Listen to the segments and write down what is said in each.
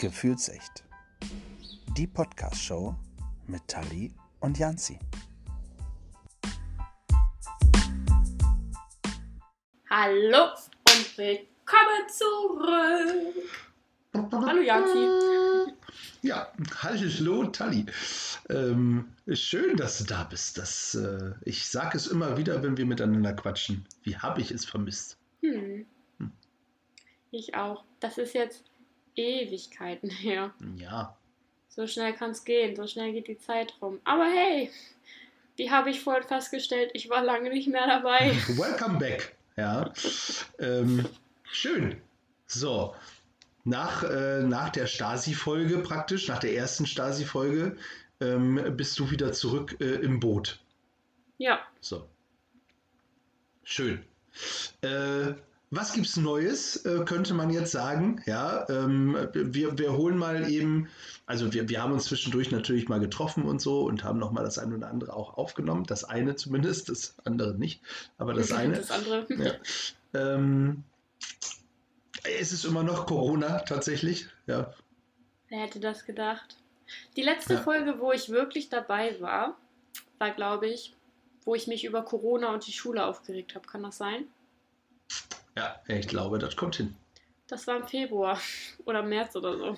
Gefühlsecht. Die Podcast-Show mit Tali und Janzi. Hallo und willkommen zurück. Hallo Janzi. Ja, hallo Tali. Ähm, schön, dass du da bist. Das, äh, ich sage es immer wieder, wenn wir miteinander quatschen. Wie habe ich es vermisst? Hm. Ich auch. Das ist jetzt Ewigkeiten her. Ja, So schnell kann es gehen, so schnell geht die Zeit rum. Aber hey, die habe ich vorhin festgestellt, ich war lange nicht mehr dabei. welcome back. Ja, ähm, schön. So, nach, äh, nach der Stasi-Folge praktisch, nach der ersten Stasi-Folge, ähm, bist du wieder zurück äh, im Boot. Ja, So. Schön. Äh, was gibt's Neues, äh, könnte man jetzt sagen. Ja, ähm, wir, wir holen mal eben, also wir, wir haben uns zwischendurch natürlich mal getroffen und so und haben noch mal das eine oder andere auch aufgenommen. Das eine zumindest, das andere nicht. Aber das eine. das andere. Ja. Ähm, es ist immer noch Corona tatsächlich. Ja, Wer hätte das gedacht? Die letzte Ja. Folge, wo ich wirklich dabei war, war, glaube ich, wo ich mich über Corona und die Schule aufgeregt habe. Kann das sein? Ja, ich glaube, das kommt hin. Das war im Februar oder März oder so.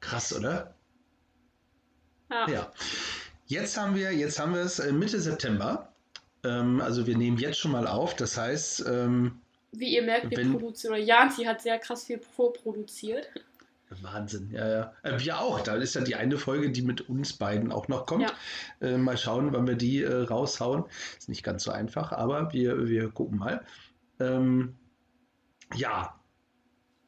Krass, oder? Ja. Ja. Jetzt haben wir, jetzt haben wir es äh, Mitte September. Ähm, also wir nehmen jetzt schon mal auf. Das heißt, ähm, Wie ihr merkt, wir Wenn- produzieren, oder Janzi hat sehr krass viel vorproduziert. Wahnsinn, ja, ja. Äh, wir auch. Da ist ja die eine Folge, die mit uns beiden auch noch kommt. Äh, mal schauen, wann wir die äh, raushauen. Ist nicht ganz so einfach, aber wir, wir gucken mal. Ähm, ja.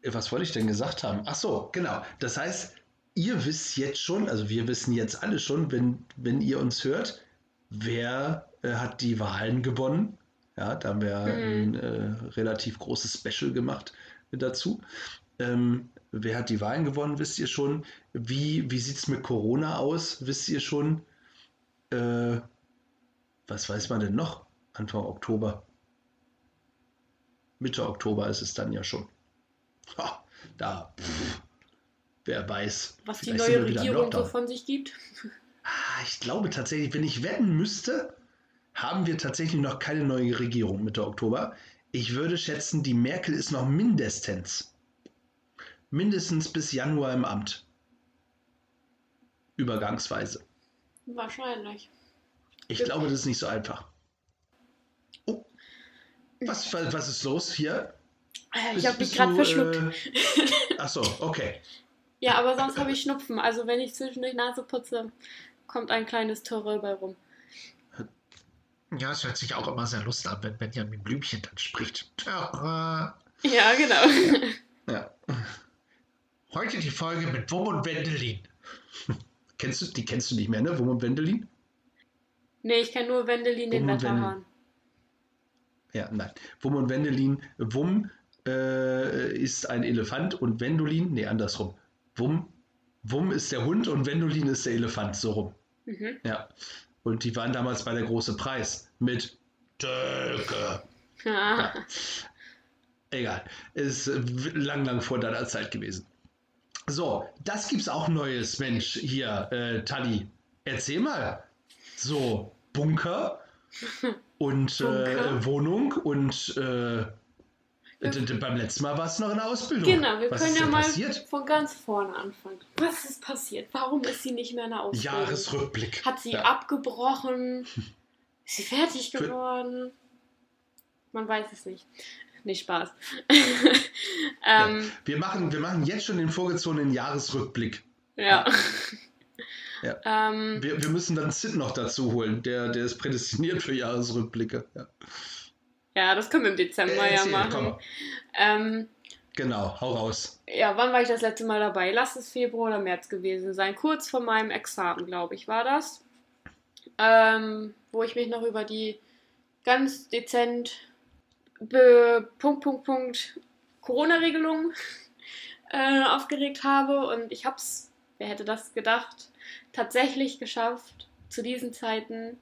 Was wollte ich denn gesagt haben? Ach so, genau. Das heißt, ihr wisst jetzt schon, also wir wissen jetzt alle schon, wenn, wenn ihr uns hört, wer äh, hat die Wahlen gewonnen. Ja, da haben wir ein Mhm. äh, relativ großes Special gemacht dazu. Ähm, wer hat die Wahlen gewonnen, wisst ihr schon. Wie, wie sieht es mit Corona aus, wisst ihr schon. Äh, was weiß man denn noch? Anfang Oktober. Mitte Oktober ist es dann ja schon. Ha, da, pff, wer weiß. Was die neue Regierung so von sich gibt. Ah, Ich glaube tatsächlich, wenn ich wetten müsste, haben wir tatsächlich noch keine neue Regierung Mitte Oktober. Ich würde schätzen, die Merkel ist noch mindestens, mindestens bis Januar im Amt. Übergangsweise. Wahrscheinlich. Ich glaube, das ist nicht so einfach. Was, was, ist los hier? Äh, Ich habe mich gerade verschluckt. Äh, ach so, okay. Ja, aber sonst habe ich Schnupfen. Also wenn ich zwischendurch Nase putze, kommt ein kleines Törrel bei rum. Ja, es hört sich auch immer sehr lustig an, wenn Benjamin Blümchen dann spricht. Tja, Ja, genau. Ja. heute die Folge mit Wum und Wendelin. Kennst du, die kennst du nicht mehr, ne? Wum und Wendelin? nee, ich kenne nur Wendelin, den Wum und Wetterhahn. Ja, nein. Wum und Wendelin. Wum äh, ist ein Elefant und Wendolin, nee, andersrum. Wum, Wum ist der Hund und Wendolin ist der Elefant, so rum. Mhm. Ja. Und die waren damals bei der große Preis mit Tölke. Ja. Egal. Ist lang, lang vor deiner Zeit gewesen. So, das gibt's auch Neues, Mensch. Hier, äh, Tali, erzähl mal. So, Bunker und. Äh, Wohnung und äh, beim letzten Mal war es noch in der Ausbildung. Genau, wir Was können ja mal passiert? von ganz vorne anfangen. Was ist passiert? Warum ist sie nicht mehr in der Ausbildung? Jahresrückblick. Hat sie Ja. abgebrochen? Ist sie fertig geworden? Man weiß es nicht. Nicht Spaß. ähm, Wir machen, wir machen jetzt schon den vorgezogenen Jahresrückblick. ja. Ja. Ähm, Wir, wir müssen dann Sid noch dazu holen. Der, der ist prädestiniert für Jahresrückblicke. Ja. ja, das können wir im Dezember Äh, ja machen. Ähm, Genau, hau raus. ja, wann war ich das letzte Mal dabei? Lass es Februar oder März gewesen sein. Kurz vor meinem Examen, glaube ich, war das. Ähm, wo ich mich noch über die ganz dezent be Punkt, Punkt, Punkt Corona-Regelung äh, aufgeregt habe. Und ich habe es, wer hätte das gedacht, tatsächlich geschafft, zu diesen Zeiten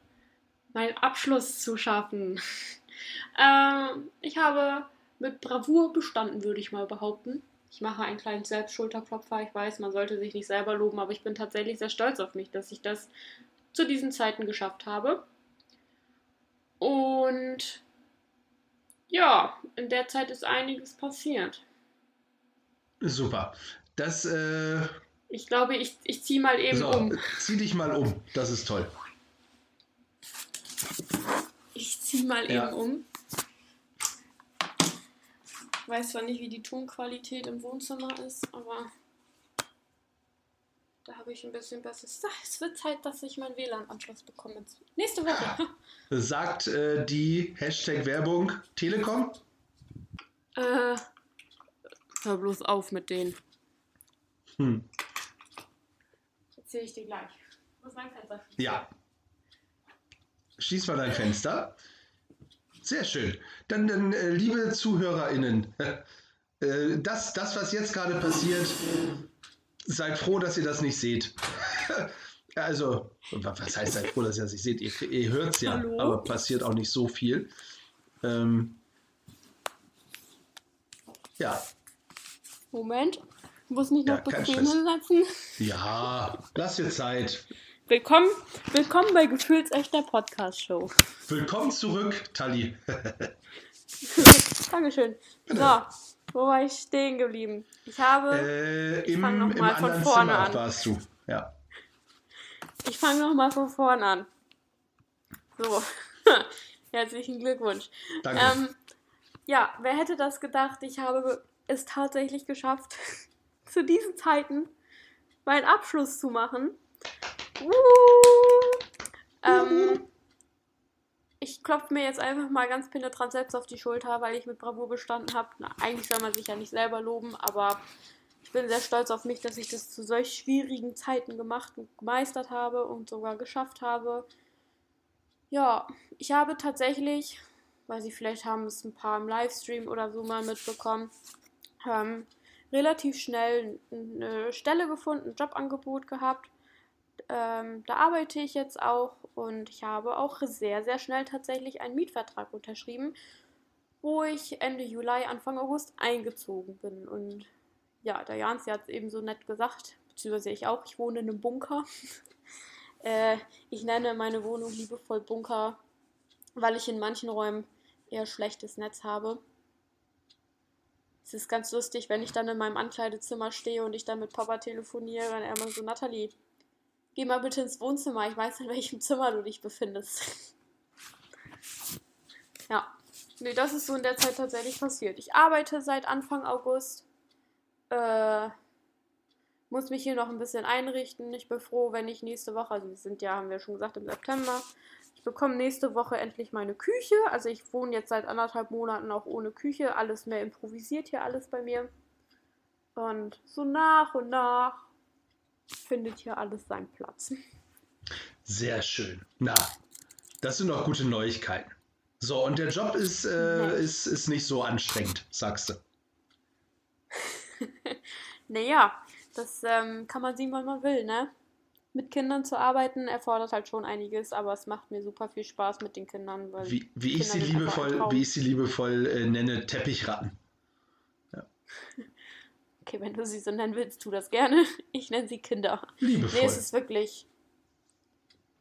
meinen Abschluss zu schaffen. ähm, ich habe mit Bravour bestanden, würde ich mal behaupten. Ich mache einen kleinen Selbstschulterklopfer. Ich weiß, man sollte sich nicht selber loben, aber ich bin tatsächlich sehr stolz auf mich, dass ich das zu diesen Zeiten geschafft habe. Und ja, in der Zeit ist einiges passiert. Super. Das. Äh, ich glaube, ich, ich ziehe mal eben so, um. Zieh dich mal um. Das ist toll. Ich ziehe mal ja. eben um. Ich weiß zwar nicht, wie die Tonqualität im Wohnzimmer ist, aber da habe ich ein bisschen besseres. Es wird Zeit, dass ich meinen WLAN-Anschluss bekomme. Nächste Woche. Sagt äh, die Hashtag Werbung Telekom? Äh, hör bloß auf mit denen. Hm. Erzähle ich dir gleich. Wo ist mein Fenster? Ja. Schließ mal dein Fenster. Sehr schön. Dann, dann äh, liebe ZuhörerInnen, äh, das, das, was jetzt gerade passiert, seid froh, dass ihr das nicht seht. also, was heißt seid froh, dass ihr das nicht seht? Ihr, ihr hört es ja, Hallo? aber passiert auch nicht so viel. Ähm, ja. Moment, muss mich noch ja, bequem hinsetzen. Ja, lass dir Zeit. Willkommen, willkommen bei Gefühlsechter Podcast Show. Willkommen zurück, Tali. Dankeschön. So, wo war ich stehen geblieben? Ich habe. Äh, ich fange nochmal von vorne Zimmer an. warst du, ja. Ich fange nochmal von vorne an. So. Herzlichen Glückwunsch. Danke. Ähm, ja, wer hätte das gedacht? Ich habe es tatsächlich geschafft, zu diesen Zeiten meinen Abschluss zu machen. Uh, ähm, ich klopfe mir jetzt einfach mal ganz penetrant selbst auf die Schulter, weil ich mit Bravour bestanden habe. Eigentlich soll man sich ja nicht selber loben, aber ich bin sehr stolz auf mich, dass ich das zu solch schwierigen Zeiten gemacht und gemeistert habe und sogar geschafft habe. Ja, ich habe tatsächlich, weil sie vielleicht haben es ein paar im Livestream oder so mal mitbekommen, ähm, relativ schnell eine Stelle gefunden, ein Jobangebot gehabt ähm, da arbeite ich jetzt auch und ich habe auch sehr, sehr schnell tatsächlich einen Mietvertrag unterschrieben, wo ich Ende Juli, Anfang August eingezogen bin. Und ja, der Jans hat es eben so nett gesagt, beziehungsweise ich auch, ich wohne in einem Bunker. äh, ich nenne meine Wohnung liebevoll Bunker, weil ich in manchen Räumen eher schlechtes Netz habe. Es ist ganz lustig, wenn ich dann in meinem Ankleidezimmer stehe und ich dann mit Papa telefoniere, und er immer so, Nathalie, Geh mal bitte ins Wohnzimmer, ich weiß in welchem Zimmer du dich befindest. ja. Nee, das ist so in der Zeit tatsächlich passiert. Ich arbeite seit Anfang August. Äh, muss mich hier noch ein bisschen einrichten. Ich bin froh, wenn ich nächste Woche, also wir sind ja, haben wir schon gesagt, im September. Bekomme nächste Woche endlich meine Küche. Also ich wohne jetzt seit anderthalb Monaten auch ohne Küche. Alles mehr improvisiert hier alles bei mir. Und so nach und nach findet hier alles seinen Platz. Sehr schön. Na, das sind doch gute Neuigkeiten. So, und der Job ist, äh, ist, ist nicht so anstrengend, sagst du. naja, das ähm, kann man sehen, wann man will, ne? Mit Kindern zu arbeiten erfordert halt schon einiges, aber es macht mir super viel Spaß mit den Kindern. wie, wie, ich sie liebevoll, wie ich sie liebevoll äh, nenne, Teppichratten. Ja. Okay, wenn du sie so nennen willst, tu das gerne. Ich nenne sie Kinder. Liebevoll. Nee, es ist wirklich,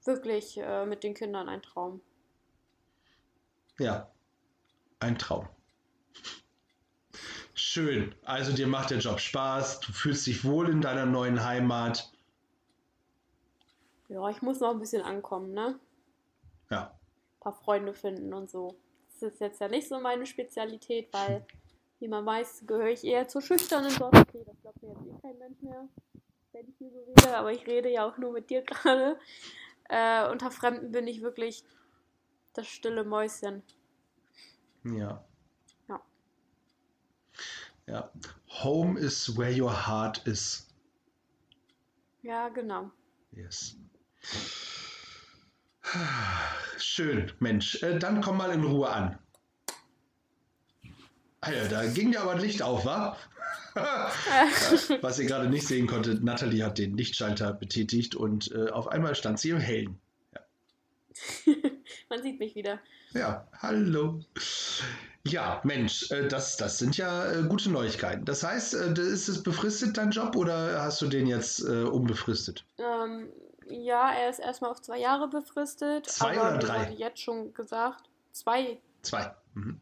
wirklich äh, mit den Kindern ein Traum. Ja, ein Traum. Schön. Also dir macht der Job Spaß, du fühlst dich wohl in deiner neuen Heimat. Ja, ich muss noch ein bisschen ankommen, ne? Ja. Ein paar Freunde finden und so. Das ist jetzt ja nicht so meine Spezialität, weil Wie man weiß, gehöre ich eher zur schüchternen Sorte. Okay, das glaubt mir jetzt eh kein Mensch mehr, wenn ich hier so rede, aber ich rede ja auch nur mit dir gerade. Äh, unter Fremden bin ich wirklich das stille Mäuschen. Ja. Ja. Ja. Home is where your heart is. Ja, genau. Yes. Schön, Mensch. Äh, dann komm mal in Ruhe an. Alter, da ging ja aber ein Licht auf, wa? Was ihr gerade nicht sehen konntet, Natalie hat den Lichtschalter betätigt und äh, auf einmal stand sie im Hellen. Ja. Man sieht mich wieder. Ja, hallo. Ja, Mensch, äh, das, das sind ja äh, gute Neuigkeiten. Das heißt, äh, ist es befristet dein Job oder hast du den jetzt äh, unbefristet? Ähm, ja, er ist erstmal auf zwei Jahre befristet. Zwei aber oder mir drei? wurde jetzt schon gesagt, zwei. Zwei. Mhm.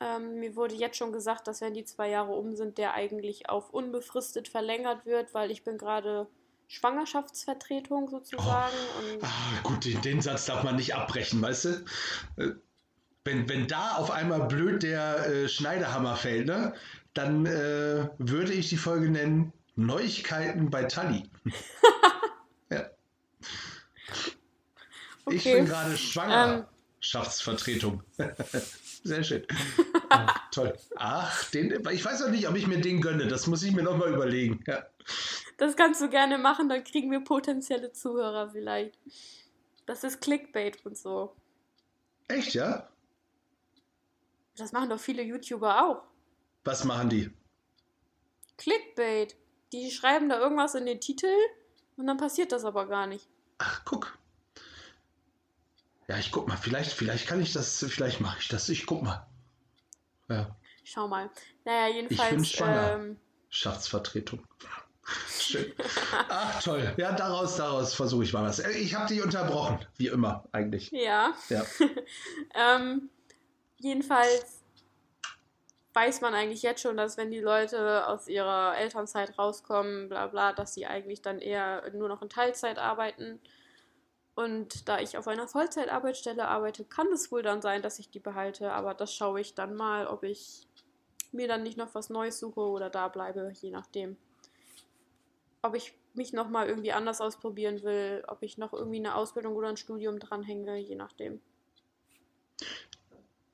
Ähm, mir wurde jetzt schon gesagt, dass wenn die zwei Jahre um sind, der eigentlich auf unbefristet verlängert wird, weil ich bin gerade Schwangerschaftsvertretung sozusagen. Und Ah, gut, den, den Satz darf man nicht abbrechen, weißt du? Äh, Wenn, wenn da auf einmal blöd der äh, Schneidehammer fällt, ne, dann äh, würde ich die Folge nennen Neuigkeiten bei Tali. ja. Ich Okay. bin gerade Schwangerschaftsvertretung. Sehr schön. Ah, toll. Ach, den, ich weiß auch nicht, ob ich mir den gönne. Das muss ich mir nochmal überlegen. Ja. das kannst du gerne machen, dann kriegen wir potenzielle Zuhörer vielleicht. Das ist Clickbait und so. Echt, ja? Das machen doch viele YouTuber auch. Was machen die? Clickbait. Die schreiben da irgendwas in den Titel und dann passiert das aber gar nicht. Ach, guck. Ja, ich guck mal. Vielleicht, vielleicht kann ich das, vielleicht mache ich das. Ich guck mal. Ja, Schau mal. Naja, bin jedenfalls. schwanger. Ähm, Schaftsvertretung. Schön. Ach, toll. Ja, daraus, daraus versuche ich mal was. Äh, Ich habe dich unterbrochen, wie immer eigentlich. ja. Ja. Ähm, jedenfalls weiß man eigentlich jetzt schon, dass wenn die Leute aus ihrer Elternzeit rauskommen, bla bla, dass sie eigentlich dann eher nur noch in Teilzeit arbeiten. Und da ich auf einer Vollzeitarbeitsstelle arbeite, kann es wohl dann sein, dass ich die behalte. Aber das schaue ich dann mal, ob ich mir dann nicht noch was Neues suche oder da bleibe, je nachdem. Ob ich mich nochmal irgendwie anders ausprobieren will, ob ich noch irgendwie eine Ausbildung oder ein Studium dranhänge, je nachdem.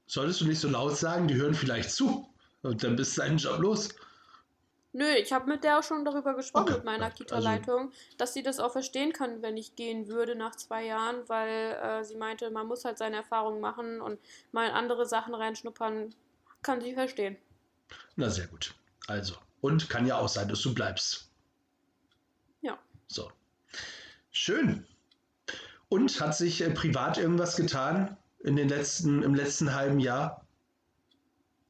Solltest du nicht so laut sagen, die hören vielleicht zu. Und dann bist du deinen Job los. Nö, ich habe mit der auch schon darüber gesprochen, Okay, mit meiner also- Kita-Leitung, dass sie das auch verstehen kann, wenn ich gehen würde nach zwei Jahren, weil äh, sie meinte, man muss halt seine Erfahrungen machen und mal in andere Sachen reinschnuppern, kann sie verstehen. Na, sehr gut. Also. Und kann ja auch sein, dass du bleibst. Ja. So. Schön. Und hat sich äh, privat irgendwas getan in den letzten, im letzten halben Jahr?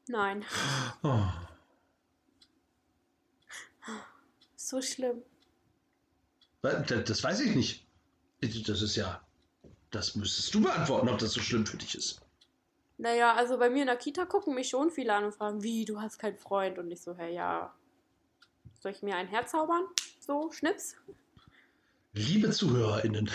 Nein, Oh. So schlimm. Das, weiß ich nicht. Das ist ja. Das müsstest du beantworten, ob das so schlimm für dich ist. Naja, also bei mir in der Kita gucken mich schon viele an und fragen, wie, du hast keinen Freund? Und ich so, hey, ja, soll ich mir ein Herz zaubern? So, Schnips? Liebe ZuhörerInnen,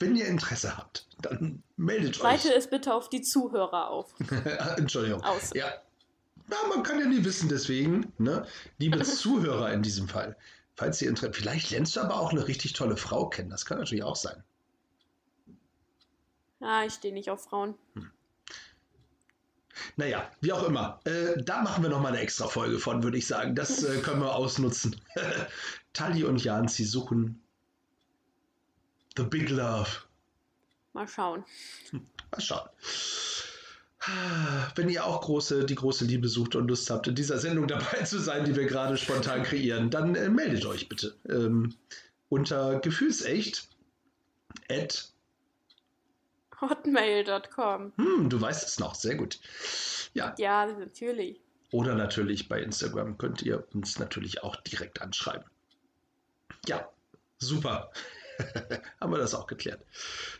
wenn ihr Interesse habt, dann meldet euch. Weite es bitte auf die Zuhörer auf. Entschuldigung. Aus. Ja. Ja, man kann ja nie wissen, deswegen, ne? Liebe Zuhörer in diesem Fall, falls ihr Interesse, vielleicht lernst du aber auch eine richtig tolle Frau kennen, das kann natürlich auch sein. Ja, ich stehe nicht auf Frauen. Naja, wie auch immer. Äh, da machen wir nochmal eine extra Folge von, würde ich sagen. Das äh, können wir ausnutzen. Tali und Jan, sie suchen The Big Love. Mal schauen. Mal schauen. Wenn ihr auch große, die große Liebe sucht und Lust habt, in dieser Sendung dabei zu sein, die wir gerade spontan kreieren, dann äh, meldet euch bitte ähm, unter gefühlsecht at, Hotmail.com. hm, du weißt es noch, sehr gut. Ja, Ja, natürlich. oder natürlich bei Instagram könnt ihr uns natürlich auch direkt anschreiben. Ja, super. Haben wir das auch geklärt.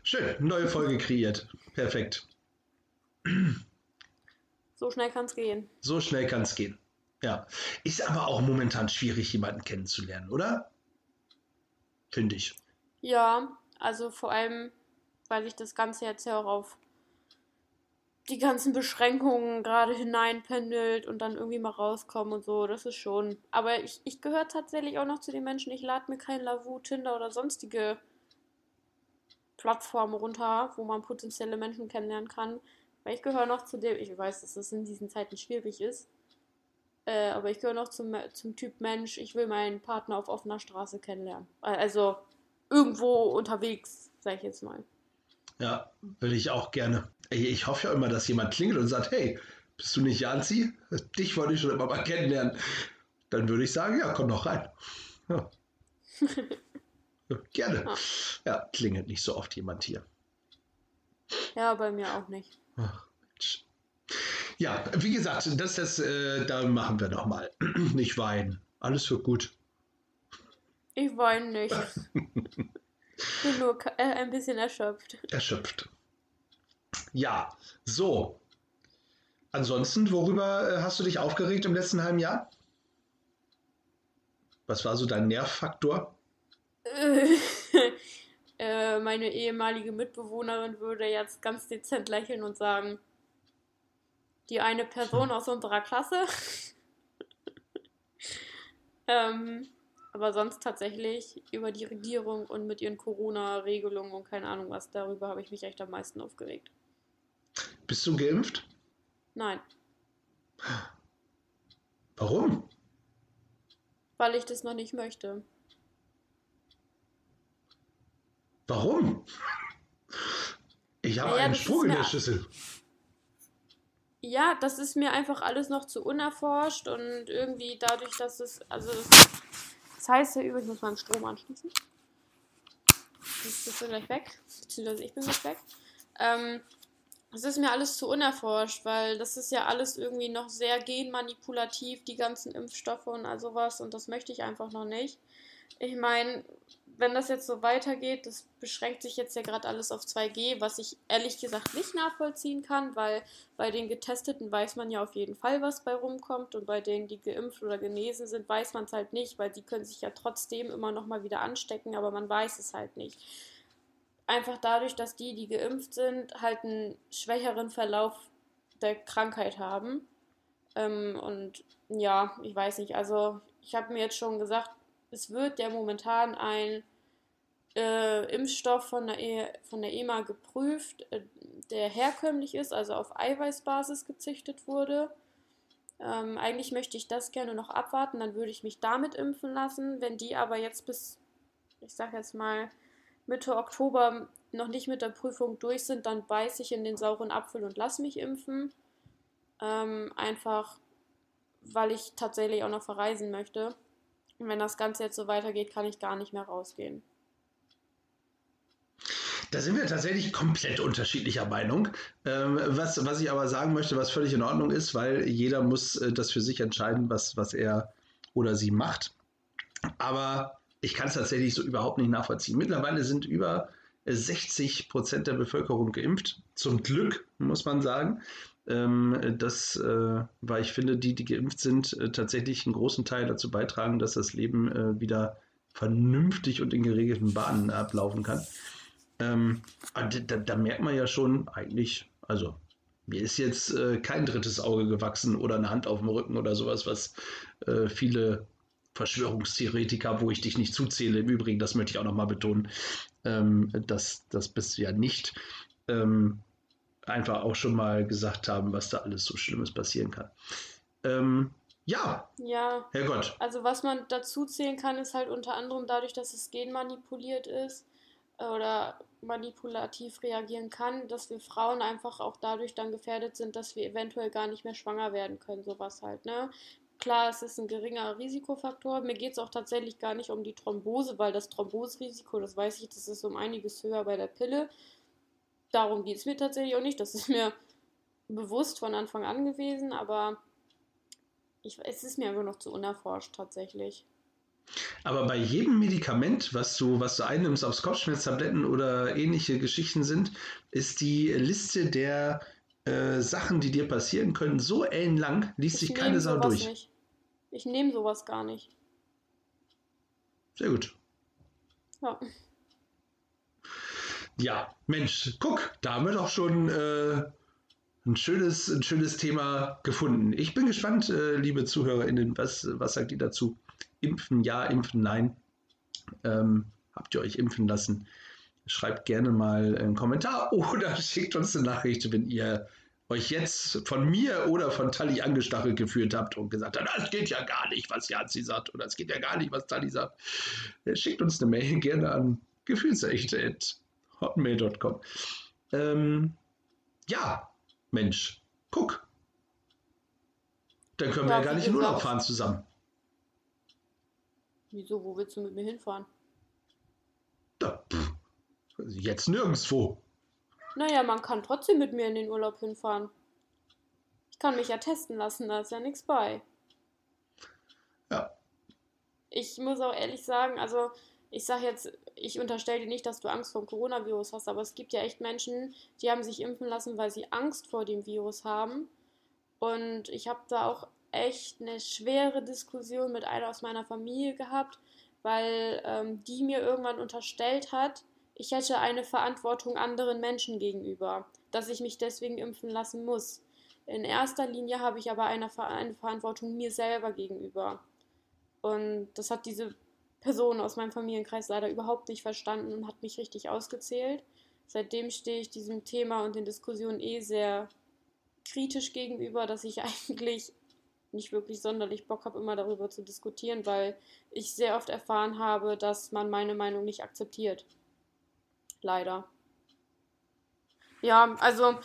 Schön, neue Folge kreiert. Perfekt. So schnell kann es gehen. So schnell kann es gehen. Ja. Ist aber auch momentan schwierig, jemanden kennenzulernen, oder? Finde ich. Ja, also vor allem, weil sich das Ganze jetzt ja auch auf die ganzen Beschränkungen gerade hineinpendelt und dann irgendwie mal rauskommen und so. Das ist schon. Aber ich, ich gehöre tatsächlich auch noch zu den Menschen, ich lade mir kein Lavu, Tinder oder sonstige Plattformen runter, wo man potenzielle Menschen kennenlernen kann. Weil ich gehöre noch zu dem, ich weiß, dass das in diesen Zeiten schwierig ist. Äh, aber ich gehöre noch zum, zum Typ Mensch, ich will meinen Partner auf offener Straße kennenlernen. Also irgendwo unterwegs, sag ich jetzt mal. Ja, will ich auch gerne. Ich hoffe ja immer, dass jemand klingelt und sagt, hey, bist du nicht Janzi? Dich wollte ich schon immer mal kennenlernen. Dann würde ich sagen, ja, komm doch rein. Ja, Gerne. Ja. Ja, klingelt nicht so oft jemand hier. Ja, bei mir auch nicht. Ach, Mensch. Ja, wie gesagt, das, das, äh, da machen wir noch mal. nicht weinen. Alles wird gut. Ich weine nicht. ich bin nur äh, ein bisschen erschöpft. Erschöpft. Ja, so. Ansonsten, worüber äh, hast du dich aufgeregt im letzten halben Jahr? Was war so dein Nervfaktor? äh, meine ehemalige Mitbewohnerin würde jetzt ganz dezent lächeln und sagen, die eine Person aus unserer Klasse. ähm, aber sonst tatsächlich über die Regierung und mit ihren Corona-Regelungen und keine Ahnung was, darüber habe ich mich echt am meisten aufgeregt. Bist du geimpft? Nein. Warum? Weil ich das noch nicht möchte. Warum? Ich habe naja, einen Sprung in der Schüssel. Ja, das ist mir einfach alles noch zu unerforscht und irgendwie dadurch, dass es, also das heißt ja übrigens, ich muss meinen Strom anschließen. Das ist gleich weg, beziehungsweise ich bin gleich weg. Ähm, es ist mir alles zu unerforscht, weil das ist ja alles irgendwie noch sehr genmanipulativ, die ganzen Impfstoffe und all sowas, und das möchte ich einfach noch nicht. Ich meine, wenn das jetzt so weitergeht, das beschränkt sich jetzt ja gerade alles auf 2G, was ich ehrlich gesagt nicht nachvollziehen kann, weil bei den Getesteten weiß man ja auf jeden Fall, was bei rumkommt und bei denen, die geimpft oder genesen sind, weiß man es halt nicht, weil die können sich ja trotzdem immer noch mal wieder anstecken, aber man weiß es halt nicht einfach dadurch, dass die, die geimpft sind, halt einen schwächeren Verlauf der Krankheit haben. Ähm, und ja, ich weiß nicht, also ich habe mir jetzt schon gesagt, es wird ja momentan ein äh, Impfstoff von der, e von der EMA geprüft, äh, der herkömmlich ist, also auf Eiweißbasis gezüchtet wurde. Ähm, eigentlich möchte ich das gerne noch abwarten, dann würde ich mich damit impfen lassen. Wenn die aber jetzt bis, ich sag jetzt mal, Mitte Oktober noch nicht mit der Prüfung durch sind, dann beiß ich in den sauren Apfel und lass mich impfen. Ähm, einfach, weil ich tatsächlich auch noch verreisen möchte. Und wenn das Ganze jetzt so weitergeht, kann ich gar nicht mehr rausgehen. Da sind wir tatsächlich komplett unterschiedlicher Meinung. Ähm, was, was ich aber sagen möchte, was völlig in Ordnung ist, weil jeder muss äh, das für sich entscheiden, was, was er oder sie macht. Aber ich kann es tatsächlich so überhaupt nicht nachvollziehen. Mittlerweile sind über 60 Prozent der Bevölkerung geimpft. Zum Glück, muss man sagen. Ähm, das, äh, weil ich finde, die, die geimpft sind, äh, tatsächlich einen großen Teil dazu beitragen, dass das Leben äh, wieder vernünftig und in geregelten Bahnen ablaufen kann. Ähm, da, da, merkt man ja schon eigentlich, also mir ist jetzt äh, kein drittes Auge gewachsen oder eine Hand auf dem Rücken oder sowas, was äh, viele Verschwörungstheoretiker, wo ich dich nicht zuzähle. Im Übrigen, das möchte ich auch nochmal betonen, ähm, dass das bist du ja nicht. Ähm, einfach auch schon mal gesagt haben, was da alles so Schlimmes passieren kann. Ähm, ja. Ja. Herrgott. Also was man dazu zählen kann, ist halt unter anderem dadurch, dass es genmanipuliert ist äh, oder manipulativ reagieren kann, dass wir Frauen einfach auch dadurch dann gefährdet sind, dass wir eventuell gar nicht mehr schwanger werden können, sowas halt, ne? Klar, es ist ein geringer Risikofaktor. Mir geht es auch tatsächlich gar nicht um die Thrombose, weil das Thromboserisiko, das weiß ich, das ist um einiges höher bei der Pille. Darum geht es mir tatsächlich auch nicht. Das ist mir bewusst von Anfang an gewesen, aber ich, es ist mir einfach noch zu unerforscht tatsächlich. Aber bei jedem Medikament, was du, was du einnimmst, ob es Kopfschmerztabletten oder ähnliche Geschichten sind, ist die Liste der äh, Sachen, die dir passieren können, so ellenlang, liest sich keine Sau durch. Nicht. Ich nehme sowas gar nicht. Sehr gut. Ja. Ja, Mensch, guck, da haben wir doch schon äh, ein, schönes, ein schönes Thema gefunden. Ich bin gespannt, äh, liebe ZuhörerInnen, was, was sagt ihr dazu? Impfen ja, impfen nein. Ähm, habt ihr euch impfen lassen? Schreibt gerne mal einen Kommentar oder schickt uns eine Nachricht, wenn ihr euch jetzt von mir oder von Tali angestachelt gefühlt habt und gesagt habt, das geht ja gar nicht, was Janzi sagt oder es geht ja gar nicht, was Tali sagt. Schickt uns eine Mail gerne an gefühlsechte.hotmail.com. Ähm, ja, Mensch, guck. Dann können wir ja gar nicht in Urlaub fahren zusammen. Wieso? Wo willst du mit mir hinfahren? Da, pff, jetzt nirgendwo. Naja, man kann trotzdem mit mir in den Urlaub hinfahren. Ich kann mich ja testen lassen, da ist ja nichts bei. Ja. Ich muss auch ehrlich sagen, also ich sage jetzt, ich unterstelle dir nicht, dass du Angst vor dem Coronavirus hast, aber es gibt ja echt Menschen, die haben sich impfen lassen, weil sie Angst vor dem Virus haben. Und ich habe da auch echt eine schwere Diskussion mit einer aus meiner Familie gehabt, weil ähm, die mir irgendwann unterstellt hat, ich hätte eine Verantwortung anderen Menschen gegenüber, dass ich mich deswegen impfen lassen muss. In erster Linie habe ich aber eine, eine Verantwortung mir selber gegenüber. Und das hat diese Person aus meinem Familienkreis leider überhaupt nicht verstanden und hat mich richtig ausgezählt. Seitdem stehe ich diesem Thema und den Diskussionen eh sehr kritisch gegenüber, dass ich eigentlich nicht wirklich sonderlich Bock habe, immer darüber zu diskutieren, weil ich sehr oft erfahren habe, dass man meine Meinung nicht akzeptiert. Leider. Ja, also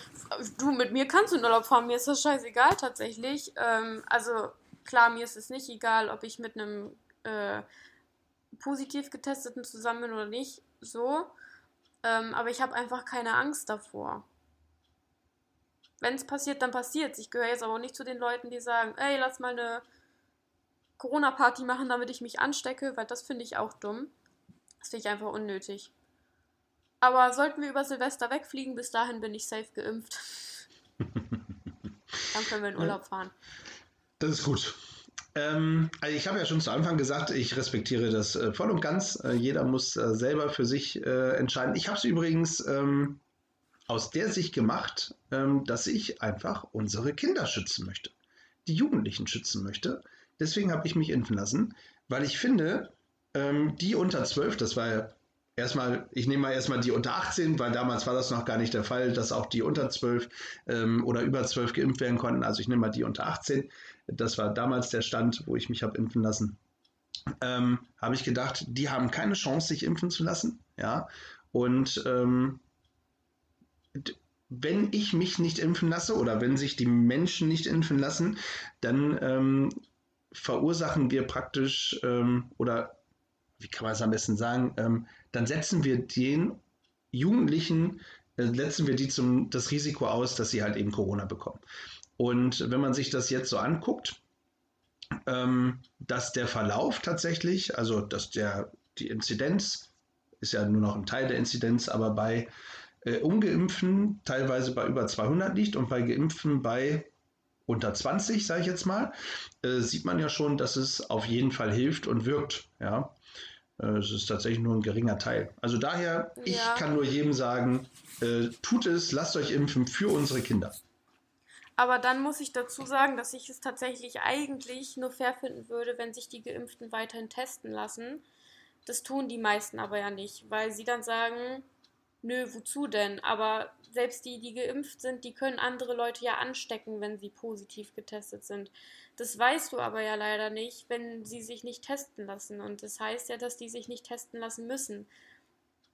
du, mit mir kannst du in Urlaub fahren, mir ist das scheißegal tatsächlich. Ähm, also klar, mir ist es nicht egal, ob ich mit einem äh, positiv getesteten zusammen bin oder nicht, so. Ähm, aber ich habe einfach keine Angst davor. Wenn es passiert, dann passiert Ich gehöre jetzt aber nicht zu den Leuten, die sagen, ey, lass mal eine Corona-Party machen, damit ich mich anstecke, weil das finde ich auch dumm. Das finde ich einfach unnötig. Aber sollten wir über Silvester wegfliegen, bis dahin bin ich safe geimpft. dann können wir in Urlaub fahren. Das ist gut. Ähm, also ich habe ja schon zu Anfang gesagt, ich respektiere das äh, voll und ganz. Äh, jeder muss äh, selber für sich äh, entscheiden. Ich habe es übrigens ähm, aus der Sicht gemacht, ähm, dass ich einfach unsere Kinder schützen möchte, die Jugendlichen schützen möchte. Deswegen habe ich mich impfen lassen, weil ich finde, ähm, die unter 12, das war ja erstmal, ich nehme mal erstmal die unter 18, weil damals war das noch gar nicht der Fall, dass auch die unter 12 ähm, oder über 12 geimpft werden konnten. Also ich nehme mal die unter 18. Das war damals der Stand, wo ich mich habe impfen lassen. Ähm, habe ich gedacht, die haben keine Chance, sich impfen zu lassen. Ja. Und ähm, wenn ich mich nicht impfen lasse oder wenn sich die Menschen nicht impfen lassen, dann ähm, verursachen wir praktisch ähm, oder wie kann man es am besten sagen, ähm, dann setzen wir den Jugendlichen, äh, setzen wir die zum das Risiko aus, dass sie halt eben Corona bekommen. Und wenn man sich das jetzt so anguckt, ähm, dass der Verlauf tatsächlich, also dass der die Inzidenz ist ja nur noch ein Teil der Inzidenz, aber bei äh, Ungeimpften teilweise bei über 200 liegt und bei Geimpften bei unter 20, sage ich jetzt mal, äh, sieht man ja schon, dass es auf jeden Fall hilft und wirkt. Ja, äh, es ist tatsächlich nur ein geringer Teil. Also daher, ja. ich kann nur jedem sagen, äh, tut es, lasst euch impfen für unsere Kinder. Aber dann muss ich dazu sagen, dass ich es tatsächlich eigentlich nur fair finden würde, wenn sich die Geimpften weiterhin testen lassen. Das tun die meisten aber ja nicht, weil sie dann sagen, nö, wozu denn? Aber selbst die, die geimpft sind, die können andere Leute ja anstecken, wenn sie positiv getestet sind. Das weißt du aber ja leider nicht, wenn sie sich nicht testen lassen. Und das heißt ja, dass die sich nicht testen lassen müssen.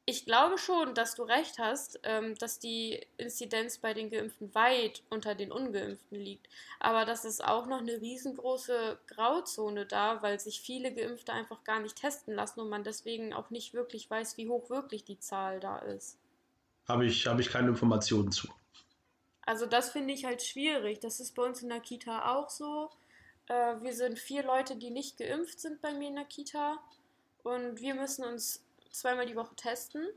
Ich glaube schon, dass du recht hast, ähm, dass die Inzidenz bei den Geimpften weit unter den Ungeimpften liegt. Aber das ist auch noch eine riesengroße Grauzone da, weil sich viele Geimpfte einfach gar nicht testen lassen und man deswegen auch nicht wirklich weiß, wie hoch wirklich die Zahl da ist. Habe ich, hab ich keine Informationen zu. Also das finde ich halt schwierig. Das ist bei uns in der Kita auch so. Äh, wir sind vier Leute, die nicht geimpft sind bei mir in der Kita. Und wir müssen uns zweimal die Woche testen.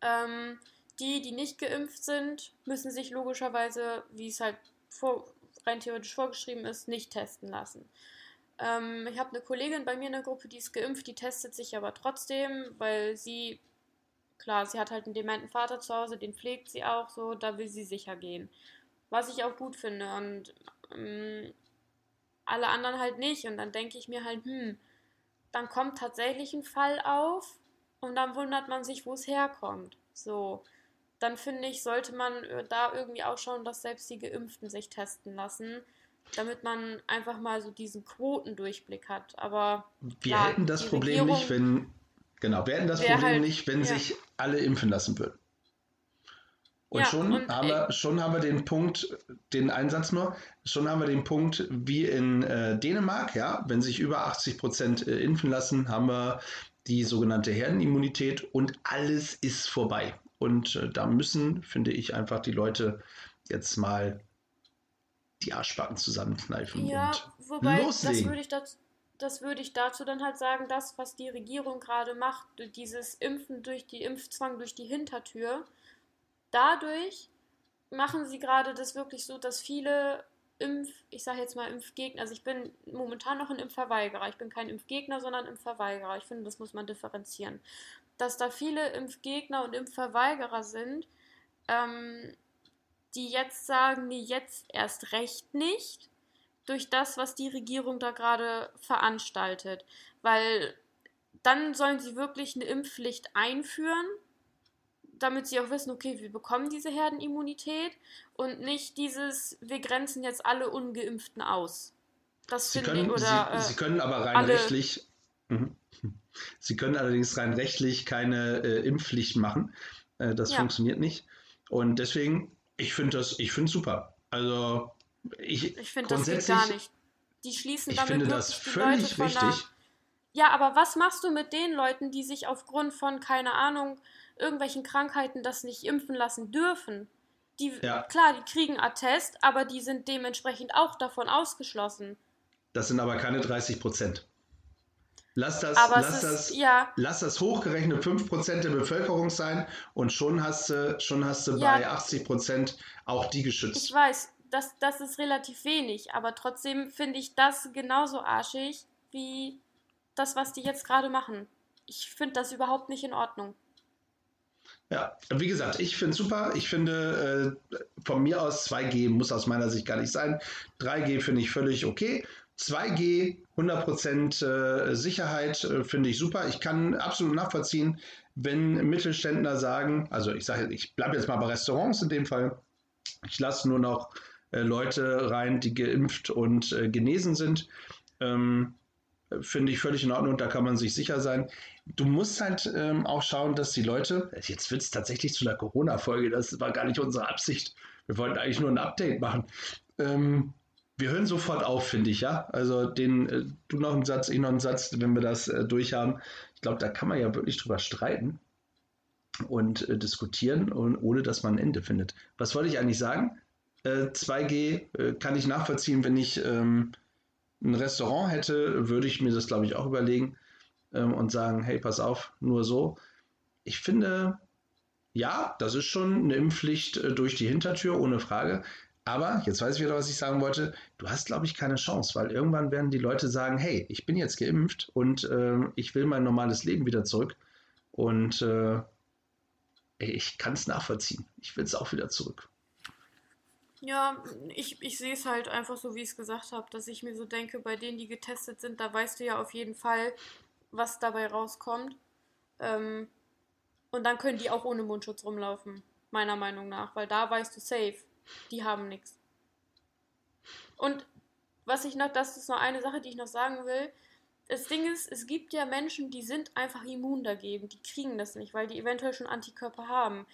Ähm, die, die nicht geimpft sind, müssen sich logischerweise, wie es halt vor, rein theoretisch vorgeschrieben ist, nicht testen lassen. Ähm, ich habe eine Kollegin bei mir in der Gruppe, die ist geimpft, die testet sich aber trotzdem, weil sie klar, sie hat halt einen dementen Vater zu Hause, den pflegt sie auch so, da will sie sicher gehen. Was ich auch gut finde. Und ähm, alle anderen halt nicht. Und dann denke ich mir halt, hm, dann kommt tatsächlich ein Fall auf und dann wundert man sich, wo es herkommt. So. Dann finde ich, sollte man äh, da irgendwie auch schauen, dass selbst die Geimpften sich testen lassen, damit man einfach mal so diesen Quotendurchblick hat. Aber wir klar, hätten das Problem Regierung, nicht, wenn Genau, wir hätten das Problem halt, nicht, wenn ja. sich alle impfen lassen würden. Und, ja, schon, und haben wir, schon haben wir den Punkt, den Einsatz nur, schon haben wir den Punkt wie in äh, Dänemark, ja, wenn sich über 80 Prozent äh, impfen lassen, haben wir die sogenannte Herdenimmunität und alles ist vorbei. Und äh, da müssen, finde ich, einfach die Leute jetzt mal die Arschbacken zusammenkneifen Ja, und wobei, loslegen. das würde ich dazu, das würde ich dazu dann halt sagen, das, was die Regierung gerade macht, dieses Impfen durch die Impfzwang durch die Hintertür, dadurch machen sie gerade das wirklich so, dass viele Impf, ich sage jetzt mal Impfgegner, also ich bin momentan noch ein Impfverweigerer, ich bin kein Impfgegner, sondern Impfverweigerer. Ich finde, das muss man differenzieren. Dass da viele Impfgegner und Impfverweigerer sind, ähm, die jetzt sagen, nee, jetzt erst recht nicht, durch das, was die Regierung da gerade veranstaltet. Weil dann sollen sie wirklich eine Impfpflicht einführen, damit sie auch wissen, okay, wir bekommen diese Herdenimmunität und nicht dieses, wir grenzen jetzt alle Ungeimpften aus. Das Sie finde ich, können, oder Sie, äh, Sie können aber rein alle- rechtlich, Mhm. Sie können allerdings rein rechtlich keine äh, Impfpflicht machen. Äh, das Ja. funktioniert nicht. Und deswegen, ich finde das, ich finde super. Also ich, ich finde, das geht gar nicht. Die schließen ich damit finde wirklich das die völlig Leute von richtig. der, Ja, aber was machst du mit den Leuten, die sich aufgrund von, keine Ahnung, irgendwelchen Krankheiten das nicht impfen lassen dürfen? Die, Ja. klar, die kriegen Attest, aber die sind dementsprechend auch davon ausgeschlossen. Das sind aber keine 30 Prozent. Lass das, Aber lass es das, ist, ja, lass das hochgerechnet 5 Prozent der Bevölkerung sein und schon hast du, schon hast du Ja. bei 80 Prozent auch die geschützt. ich weiß, das, das ist relativ wenig, aber trotzdem finde ich das genauso arschig wie das, was die jetzt gerade machen. Ich finde das überhaupt nicht in Ordnung. Ja, wie gesagt, ich finde es super. Ich finde äh, von mir aus 2G muss aus meiner Sicht gar nicht sein. 3G finde ich völlig okay. 2G, 100% äh, Sicherheit äh, finde ich super. Ich kann absolut nachvollziehen, wenn Mittelständler sagen, also ich sage, ich bleibe jetzt mal bei Restaurants in dem Fall, ich lasse nur noch Leute rein, die geimpft und äh, genesen sind. Ähm, Finde ich völlig in Ordnung, da kann man sich sicher sein. Du musst halt ähm, auch schauen, dass die Leute, jetzt wird es tatsächlich zu einer Corona-Folge, das war gar nicht unsere Absicht. Wir wollten eigentlich nur ein Update machen. Ähm, wir hören sofort auf, finde ich, ja. Also den, äh, du noch einen Satz, ich noch einen Satz, wenn wir das äh, durchhaben. Ich glaube, da kann man ja wirklich drüber streiten und äh, diskutieren, und, ohne dass man ein Ende findet. Was wollte ich eigentlich sagen? Äh, 2G äh, kann ich nachvollziehen, wenn ich ähm, ein Restaurant hätte, würde ich mir das, glaube ich, auch überlegen ähm, und sagen, hey, pass auf, nur so. Ich finde, ja, das ist schon eine Impfpflicht äh, durch die Hintertür, ohne Frage. Aber, jetzt weiß ich wieder, was ich sagen wollte, du hast, glaube ich, keine Chance, weil irgendwann werden die Leute sagen, hey, ich bin jetzt geimpft und ähm, ich will mein normales Leben wieder zurück. Und äh, ich kann es nachvollziehen. Ich will es auch wieder zurück. Ja, ich, ich sehe es halt einfach so, wie ich es gesagt habe, dass ich mir so denke, bei denen, die getestet sind, da weißt du ja auf jeden Fall, was dabei rauskommt. Ähm, und dann können die auch ohne Mundschutz rumlaufen, meiner Meinung nach, weil da weißt du safe, die haben nichts. Und was ich noch, das ist noch eine Sache, die ich noch sagen will. Das Ding ist, es gibt ja Menschen, die sind einfach immun dagegen, die kriegen das nicht, weil die eventuell schon Antikörper haben.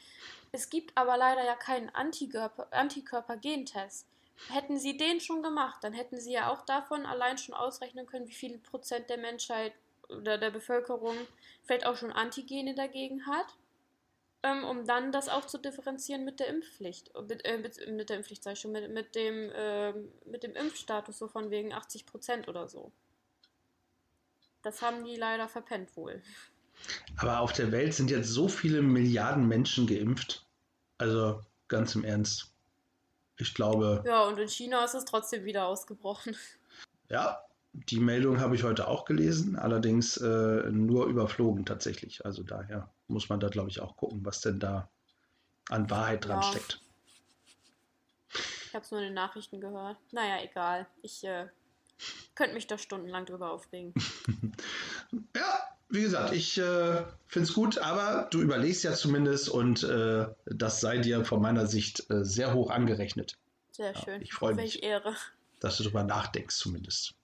Es gibt aber leider ja keinen Antikörper- Antikörper-Gentest. Hätten sie den schon gemacht, dann hätten sie ja auch davon allein schon ausrechnen können, wie viel Prozent der Menschheit oder der Bevölkerung vielleicht auch schon Antigene dagegen hat, ähm, um dann das auch zu differenzieren mit der Impfpflicht. Mit, äh, mit, der Impfpflicht, sag ich schon, mit, mit, dem, ähm, mit dem Impfstatus, so von wegen 80 Prozent oder so. Das haben die leider verpennt wohl. Aber auf der Welt sind jetzt so viele Milliarden Menschen geimpft. Also ganz im Ernst. Ich glaube, Ja, und in China ist es trotzdem wieder ausgebrochen. ja, die Meldung habe ich heute auch gelesen, allerdings äh, nur überflogen tatsächlich. Also daher muss man da, glaube ich, auch gucken, was denn da an Wahrheit dran Ja. steckt. Ich habe es nur in den Nachrichten gehört. Naja, egal. Ich äh, könnte mich da stundenlang drüber aufregen. Ja, wie gesagt, ich äh, finde es gut, aber du überlegst ja zumindest und äh, das sei dir von meiner Sicht äh, sehr hoch angerechnet, Sehr Ja, schön. ich freu Welch mich. Ehre. dass du darüber nachdenkst zumindest.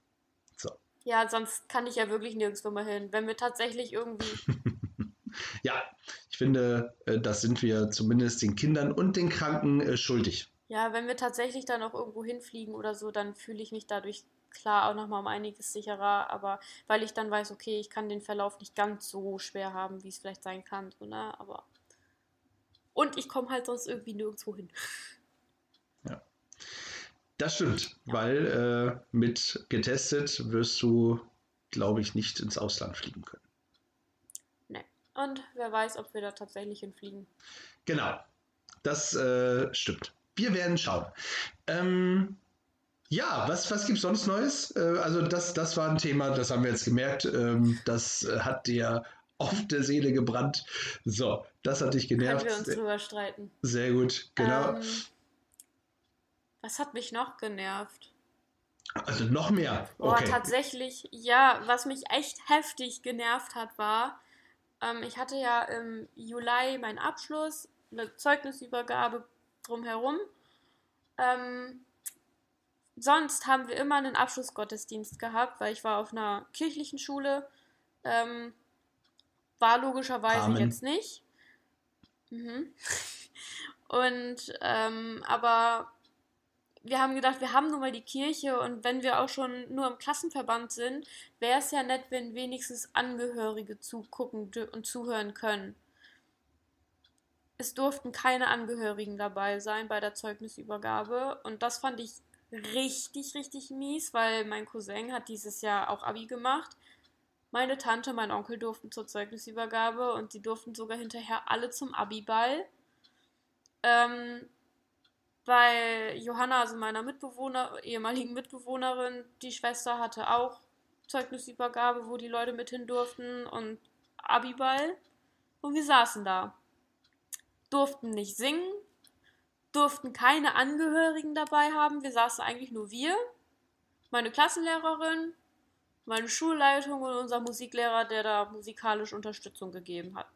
So. Ja, sonst kann ich ja wirklich nirgendwo mehr hin. Wenn wir tatsächlich irgendwie. Ja, ich finde, äh, das sind wir zumindest den Kindern und den Kranken äh, schuldig. Ja, wenn wir tatsächlich dann auch irgendwo hinfliegen oder so, dann fühle ich mich dadurch klar auch nochmal um einiges sicherer. Aber weil ich dann weiß, okay, ich kann den Verlauf nicht ganz so schwer haben, wie es vielleicht sein kann. So, ne? Aber Und ich komme halt sonst irgendwie nirgendwo hin. Ja. Das stimmt, ja. weil äh, mit getestet wirst du, glaube ich, nicht ins Ausland fliegen können. Nee. Und wer weiß, ob wir da tatsächlich hinfliegen. Genau. Das äh, stimmt. Wir werden schauen. Ähm, ja, was, was gibt es sonst Neues? Äh, also das, das war ein Thema, das haben wir jetzt gemerkt. Ähm, das äh, hat dir auf der Seele gebrannt. So, das hat dich genervt. Können wir uns drüber streiten. Sehr gut, genau. Ähm, was hat mich noch genervt? Also noch mehr. Okay. Oh, tatsächlich, ja, was mich echt heftig genervt hat, war, ähm, ich hatte ja im Juli meinen Abschluss, eine Zeugnisübergabe drumherum. Ähm, sonst haben wir immer einen Abschlussgottesdienst gehabt, weil ich war auf einer kirchlichen Schule. Ähm, war logischerweise Amen. jetzt nicht. Mhm. Und ähm, aber wir haben gedacht, wir haben nun mal die Kirche und wenn wir auch schon nur im Klassenverband sind, wäre es ja nett, wenn wenigstens Angehörige zugucken und zuhören können. Es durften keine Angehörigen dabei sein bei der Zeugnisübergabe und das fand ich richtig, richtig mies, weil mein Cousin hat dieses Jahr auch Abi gemacht. Meine Tante, mein Onkel durften zur Zeugnisübergabe und die durften sogar hinterher alle zum Abiball. Ähm, bei Johanna, also meiner Mitbewohner, ehemaligen Mitbewohnerin, die Schwester hatte auch Zeugnisübergabe, wo die Leute mit hin durften und Abiball. Und wir saßen da. Durften nicht singen, durften keine Angehörigen dabei haben. Wir saßen eigentlich nur wir, meine Klassenlehrerin, meine Schulleitung und unser Musiklehrer, der da musikalisch Unterstützung gegeben hat.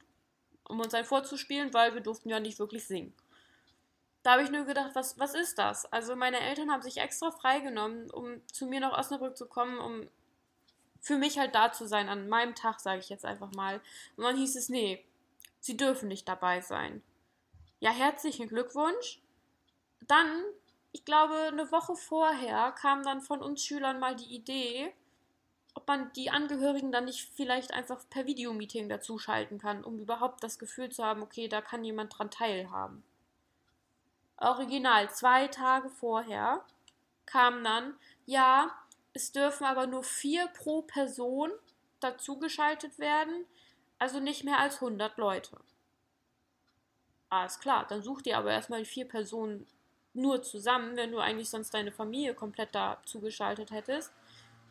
Um uns ein vorzuspielen, weil wir durften ja nicht wirklich singen. Da habe ich nur gedacht, was, was ist das? Also meine Eltern haben sich extra freigenommen, um zu mir nach Osnabrück zu kommen, um für mich halt da zu sein, an meinem Tag, sage ich jetzt einfach mal. Und dann hieß es, nee, sie dürfen nicht dabei sein. Ja, herzlichen Glückwunsch. Dann, ich glaube, eine Woche vorher kam dann von uns Schülern mal die Idee, ob man die Angehörigen dann nicht vielleicht einfach per Videomeeting dazuschalten kann, um überhaupt das Gefühl zu haben, okay, da kann jemand dran teilhaben. Original, zwei Tage vorher kam dann, ja, es dürfen aber nur vier pro Person dazugeschaltet werden, also nicht mehr als 100 Leute. Alles klar, dann such dir aber erstmal die vier Personen nur zusammen, wenn du eigentlich sonst deine Familie komplett da zugeschaltet hättest.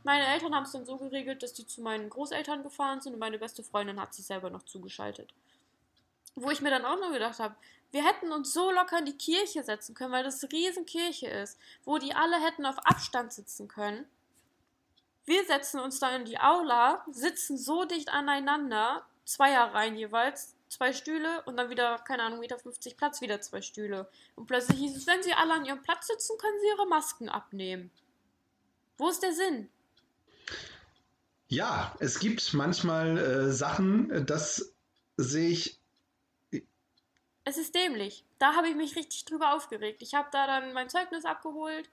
Meine Eltern haben es dann so geregelt, dass die zu meinen Großeltern gefahren sind und meine beste Freundin hat sich selber noch zugeschaltet. Wo ich mir dann auch noch gedacht habe, wir hätten uns so locker in die Kirche setzen können, weil das eine Riesenkirche ist, wo die alle hätten auf Abstand sitzen können. Wir setzen uns da in die Aula, sitzen so dicht aneinander, Zweier rein jeweils, zwei Stühle und dann wieder, keine Ahnung, Meter 50 Platz, wieder zwei Stühle. Und plötzlich hieß es, wenn sie alle an ihrem Platz sitzen, können sie ihre Masken abnehmen. Wo ist der Sinn? Ja, es gibt manchmal äh, Sachen, das sehe ich es ist dämlich. Da habe ich mich richtig drüber aufgeregt. Ich habe da dann mein Zeugnis abgeholt,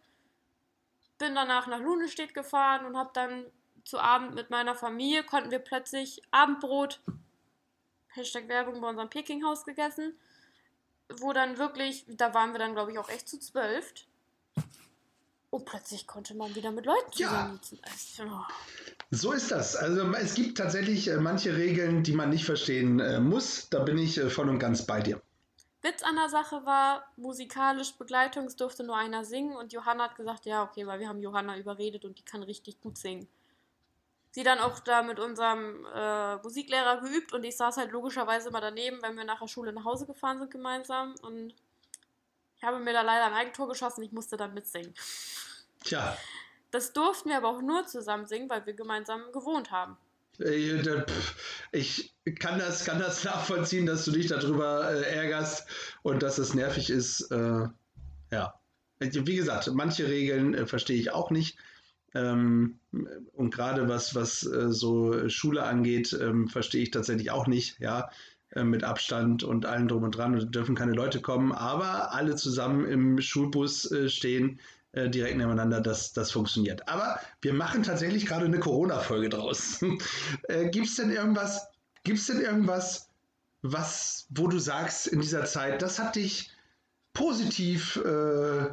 bin danach nach Lunestedt gefahren und habe dann zu Abend mit meiner Familie, konnten wir plötzlich Abendbrot, Hashtag Werbung bei unserem Pekinghaus gegessen, wo dann wirklich, da waren wir dann glaube ich auch echt zu zwölf. Und plötzlich konnte man wieder mit Leuten zusammen ja. Oh. So ist das. Also es gibt tatsächlich äh, manche Regeln, die man nicht verstehen äh, muss. Da bin ich äh, voll und ganz bei dir. Witz an der Sache war, musikalisch Begleitung, es durfte nur einer singen und Johanna hat gesagt, ja, okay, weil wir haben Johanna überredet und die kann richtig gut singen. Sie dann auch da mit unserem äh, Musiklehrer geübt und ich saß halt logischerweise immer daneben, wenn wir nach der Schule nach Hause gefahren sind gemeinsam und ich habe mir da leider ein Eigentor geschossen, ich musste dann mitsingen. Tja. Das durften wir aber auch nur zusammen singen, weil wir gemeinsam gewohnt haben. Ich kann das, kann das nachvollziehen, dass du dich darüber äh, ärgerst und dass es nervig ist. Äh, ja. Wie gesagt, manche Regeln äh, verstehe ich auch nicht. Ähm, und gerade was, was äh, so Schule angeht, ähm, verstehe ich tatsächlich auch nicht. Ja. Äh, mit Abstand und allem drum und dran. Und dürfen keine Leute kommen, aber alle zusammen im Schulbus stehen äh, direkt nebeneinander, das, das funktioniert. Aber wir machen tatsächlich gerade eine Corona-Folge draus. äh, Gibt es denn irgendwas, gibt's denn irgendwas, was, wo du sagst in dieser Zeit, das hat dich positiv äh,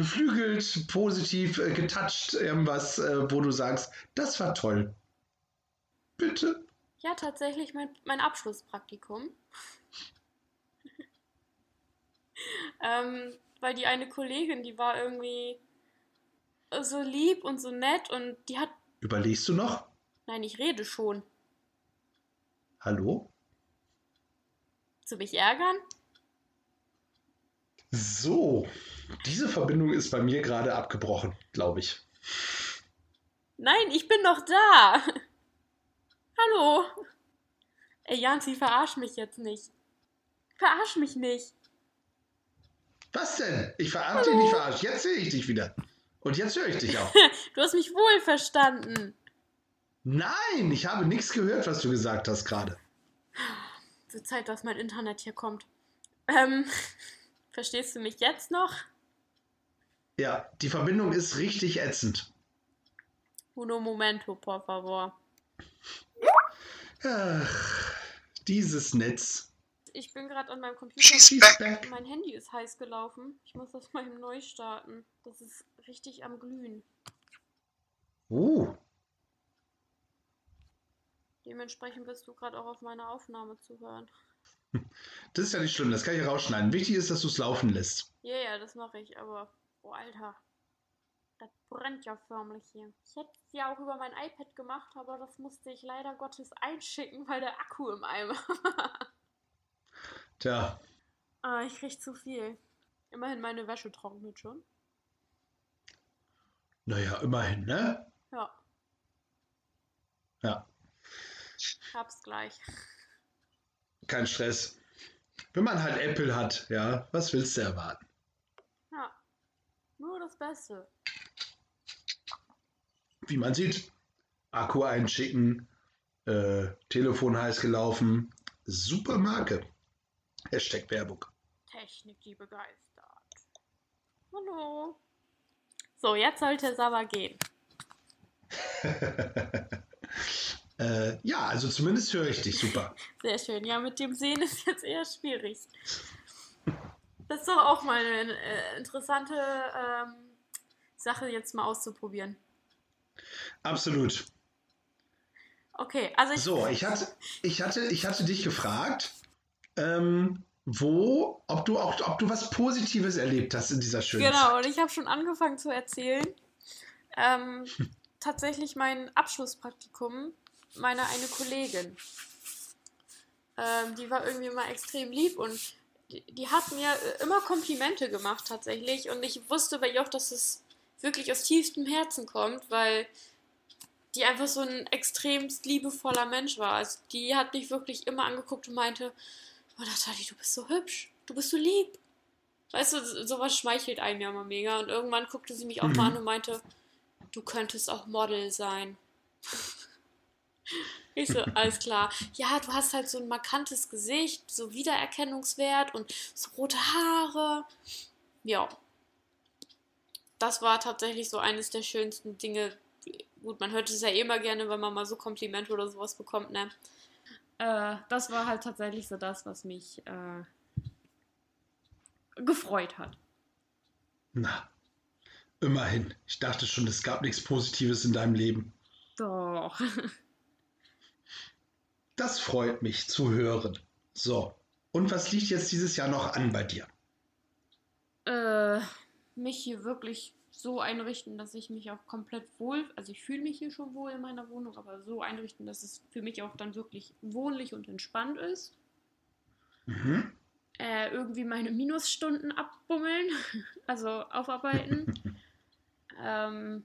beflügelt, positiv äh, getoucht, irgendwas, äh, wo du sagst, das war toll. Bitte. Ja, tatsächlich mein, mein Abschlusspraktikum. ähm, weil die eine Kollegin, die war irgendwie so lieb und so nett und die hat. Überlegst du noch? Nein, ich rede schon. Hallo? Zu mich ärgern? So, diese Verbindung ist bei mir gerade abgebrochen, glaube ich. Nein, ich bin noch da. Hallo. Ey, Janzi, verarsch mich jetzt nicht. Verarsch mich nicht. Was denn? Ich verarsche dich nicht verarscht. Jetzt sehe ich dich wieder. Und jetzt höre ich dich auch. du hast mich wohl verstanden. Nein, ich habe nichts gehört, was du gesagt hast gerade. Zur Zeit, dass mein Internet hier kommt. Ähm, verstehst du mich jetzt noch? Ja, die Verbindung ist richtig ätzend. Uno momento, por favor. Ach, dieses Netz. Ich bin gerade an meinem Computer. Mein Handy ist heiß gelaufen. Ich muss das mal neu starten. Das ist richtig am Glühen. Oh. Dementsprechend bist du gerade auch auf meine Aufnahme zu hören. Das ist ja nicht schlimm, das kann ich rausschneiden. Wichtig ist, dass du es laufen lässt. Ja, ja, das mache ich, aber. Oh, Alter. Das brennt ja förmlich hier. Ich hätte es ja auch über mein iPad gemacht, aber das musste ich leider Gottes einschicken, weil der Akku im Eimer war. Tja. Ah, ich krieg zu viel. Immerhin meine Wäsche trocknet schon. Naja, immerhin, ne? Ja. Ja. Hab's gleich. Kein Stress. Wenn man halt Apple hat, ja, was willst du erwarten? Nur das Beste. Wie man sieht, Akku einschicken, äh, Telefon heiß gelaufen. Super Marke. Hashtag Werbung. Technik, die begeistert. Hallo. So, jetzt sollte es aber gehen. Äh, ja, also zumindest höre ich dich super. Sehr schön. Ja, mit dem Sehen ist jetzt eher schwierig. Das ist doch auch mal eine äh, interessante ähm, Sache, jetzt mal auszuprobieren. Absolut. Okay, also ich. So, ich hatte, ich hatte, ich hatte dich gefragt, ähm, wo, ob du auch, ob du was Positives erlebt hast in dieser schönen Genau, Zeit. und ich habe schon angefangen zu erzählen. Ähm, tatsächlich mein Abschlusspraktikum meiner eine Kollegin. Ähm, die war irgendwie immer extrem lieb und die, die, hat mir äh, immer Komplimente gemacht tatsächlich und ich wusste bei ihr auch, dass es wirklich aus tiefstem Herzen kommt, weil die einfach so ein extremst liebevoller Mensch war. Also die hat mich wirklich immer angeguckt und meinte, oh Nathalie, du bist so hübsch, du bist so lieb. Weißt du, sowas schmeichelt einem ja mal mega. Und irgendwann guckte sie mich auch Mhm. mal an und meinte, du könntest auch Model sein. Ich so, alles klar. Ja, du hast halt so ein markantes Gesicht, so Wiedererkennungswert und so rote Haare. Ja. Das war tatsächlich so eines der schönsten Dinge. Gut, man hört es ja eh immer gerne, wenn man mal so Komplimente oder sowas bekommt, ne? Äh, das war halt tatsächlich so das, was mich äh, gefreut hat. Na, immerhin. Ich dachte schon, es gab nichts Positives in deinem Leben. Doch. Das freut mich zu hören. So, und was liegt jetzt dieses Jahr noch an bei dir? äh, mich hier wirklich so einrichten, dass ich mich auch komplett wohl, also ich fühle mich hier schon wohl in meiner Wohnung, aber so einrichten, dass es für mich auch dann wirklich wohnlich und entspannt ist. Mhm. Äh, irgendwie meine Minusstunden abbummeln, also aufarbeiten. ähm,